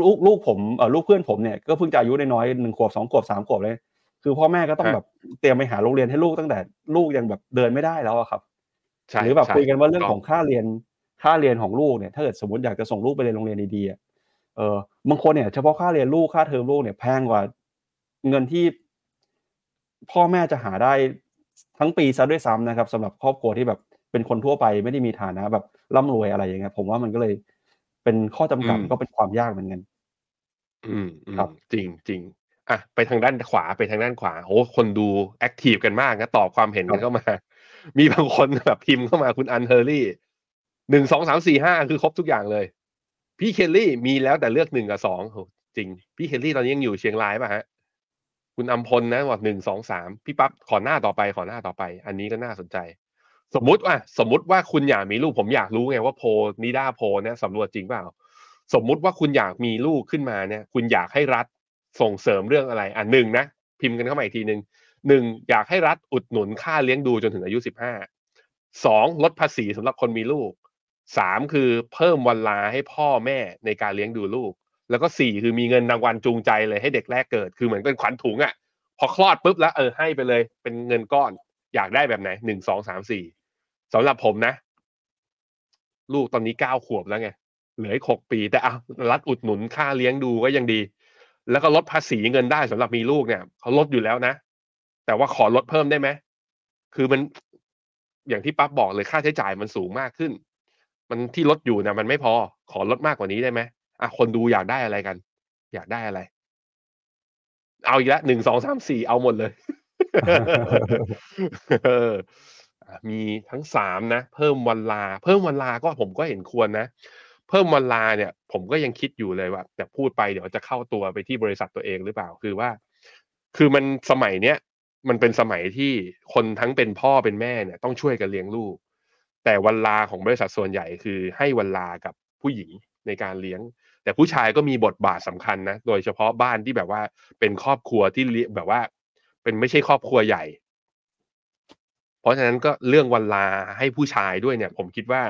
ลูกลูกผมเออลูกเพื่อนผมเนี่ยก็เพิ่งจะอายุน้อยๆหนึ่งขวบสองขวบสามขวบเลย คือพ่อแม่ก็ต้องแบบเตรียมไปหาโรงเรียนให้ลูกตั้งแต่ลูกยังแบบเดินไม่ได้แล้วอะครับใช่หรือแบบใช่คุยกันว่าเรื่องถูของค่าเรียนค่าเรียนของลูกเนี่ยถ้าเกิดสมมติอยากจะส่งลูกไปเรียนโรงเรียนดีๆอะเออบางคนเนี่ยเฉพาะค่าเรียนลูกค่าเทอมลูกเนี่ยแพงกว่าเงินที่พ่อแม่จะหาได้ทั้งปีซะด้วยซ้ำนะครับสำหรับครอบครัวที่แบบเป็นคนทั่วไปไม่ได้มีฐานะแบบร่ำรวยอะไรอย่างเงี้ยผมว่ามันก็เลย เป็นข้อจำกัดอืมก็เป็นความยากเหมือนกันอืมอืมครับจริงจริงอะไปทางด้านขวาไปทางด้านขวาโหคนดู active กันมากนะตอบความเห็นกันเข้ามา มีบางคนแบบพิมพ์เข้ามาคุณอันเฮอร์รี่หนึ่งสองสามสี่ห้าคือครบทุกอย่างเลย พี่เคลลี่มีแล้วแต่เลือกหนึ่งกับสองโหจริง พี่เคลลี่ตอนนี้ยังอยู่เชียงรายป่ะฮะคุณอัมพลนะบอกหนึ่งสองสามพี่ปั๊บขอหน้าต่อไปขอหน้าต่อไป อันนี้ก็น่าสนใจ สมมติว่าสมมติว่าคุณอยากมีลูกผมอยากรู้ไงว่าโพลนิด้าโพลเนี่ยสำรวจจริงเปล่า สมมุติว่าคุณอยากมีลูกขึ้นมาเนี่ย คุณอยากให้รัฐส่งเสริมเรื่องอะไรอะหนึ่งนะพิมพ์กันเข้ามาอีกทีหนึ่งหนึ่งอยากให้รัฐอุดหนุนค่าเลี้ยงดูจนถึงอายุสิบห้าสองลดภาษีสำหรับคนมีลูกสามคือเพิ่มวันลาให้พ่อแม่ในการเลี้ยงดูลูก แล้วก็สี่คือมีเงินรางวัลจูงใจเลยให้เด็กแรกเกิด คือเหมือนเป็นขวัญถุงอะพอคลอดปุ๊บแล้วเออให้ไปเลยเป็นเงินก้อนอยากได้แบบไหนหนึ่งสองสามสี่ สำหรับผมนะ ลูกตอนนี้เก้าขวบแล้วไงเหลืออีกหกปี แต่เอารัฐอุดหนุนค่าเลี้ยงดูก็ยังดี แล้วก็ลดภาษีเงินได้สำหรับมีลูกเนี่ยเขาลดอยู่แล้วนะ แต่ว่าขอลดเพิ่มได้ไหมคือมันอย่างที่ปั๊บบอกเลยค่าใช้จ่ายมันสูงมากขึ้น มันที่ลดอยู่นะมันไม่พอขอลดมากกว่านี้ได้ไหมอะคนดูอยากได้อะไรกัน อยากได้อะไร เอาอีกแล้วหนึ่งสองสามสี่เอาหมดเลย มีทั้งสามนะ เพิ่มวันลา เพิ่มวันลาก็ผมก็เห็นควรนะ เพิ่มวันลาเนี่ย ผมก็ยังคิดอยู่เลยว่า แต่พูดไปเดี๋ยวจะเข้าตัวไปที่บริษัทตัวเองหรือเปล่าคือว่า คือมันสมัยเนี้ยมันเป็นสมัยที่คนทั้งเป็นพ่อเป็นแม่เนี่ยต้องช่วยกันเลี้ยงลูก แต่วันลาของบริษัทส่วนใหญ่คือให้วันลากับผู้หญิงในการเลี้ยง แต่ผู้ชายก็มีบทบาทสำคัญนะ โดยเฉพาะบ้านที่แบบว่าเป็นครอบครัวที่แบบว่า เป็นไม่ใช่ครอบครัวใหญ่ เพราะฉะนั้นก็เรื่องวันลาให้ผู้ชายด้วยเนี่ย ผมคิดว่า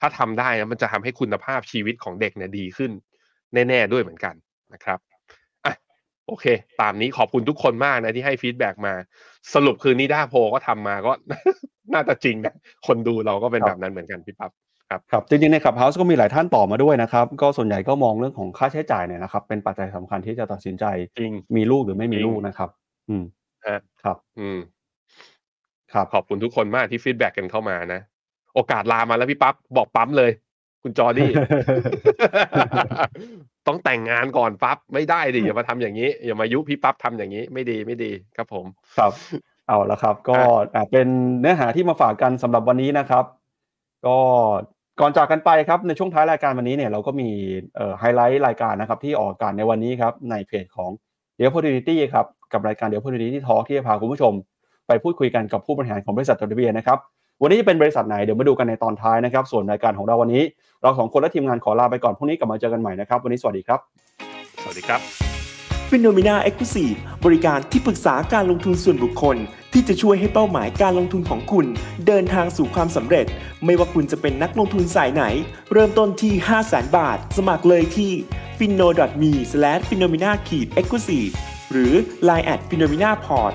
ถ้าทำได้นะมันจะทำให้คุณภาพชีวิตของเด็กเนี่ยดีขึ้น แน่ๆด้วยเหมือนกันนะครับอะโอเค ตามนี้ขอบคุณทุกคนมากนะที่ให้ feedback มา สรุปคือนิด้าโพลก็ทำมาก็น่าจะจริงนะคนดูเราก็เป็นครับแบบนั้นเหมือนกันพี่ปั๊บครับจริงๆใน Clubhouse ก็มีหลายท่านตอบมาด้วยนะครับ ก็ส่วนใหญ่ก็มองเรื่องของค่าใช้จ่ายเนี่ยนะครับ เป็นปัจจัยสำคัญที่จะตัดสินใจจริงมีลูกหรือไม่มีจริงลูกนะครับ อืมฮะครับ อืม ครับขอบคุณทุกคนมากที่ feedback กันเข้ามานะ โอกาสลามาแล้วพี่ปั๊บบอกปั๊มเลย คุณจอดี้ต้องแต่งงานก่อนปั๊บไม่ได้ดิอย่ามาทำอย่างนี้ อย่ามายุพี่ปั๊บทำอย่างนี้ ไม่ดีไม่ดีครับผม ครับ เอาละครับ ก็อะเป็นเนื้อหาที่มาฝากกันสำหรับวันนี้นะครับ ก็ก่อนจากกันไปครับในช่วงท้ายรายการวันนี้เนี่ยเราก็มีเอ่อไฮไลท์รายการนะครับ ที่ออกอากาศในวันนี้ครับในเพจของ The Opportunity ครับกับรายการ The Opportunity Talk ที่จะพาคุณผู้ชม ไปพูดคุยกันกับผู้บริหารของบริษัทจดทะเบียนนะครับวันนี้จะเป็นบริษัทไหนเดี๋ยวมาดูกันในตอนท้ายนะครับ ส่วนรายการของเราวันนี้ เราสองคนและทีมงานขอลาไปก่อนพรุ่งนี้กลับมาเจอกันใหม่นะครับ วันนี้สวัสดีครับ สวัสดีครับ f i n o m e n a e x c l u s i v e บริการที่ปรึกษาการลงทุนส่วนบุคคล ที่จะช่วยให้เป้าหมายการลงทุนของคุณ เดินทางสู่ความสำเร็จ ไม่ว่าคุณจะเป็นนักลงทุนสายไหน เริ่มต้นที่ 5 0 0 0 0 0บาท สมัครเลยที่ f i n o m e f i n o m e n a e x c l u s i v e หรือ line at f i n o m e n a p o r t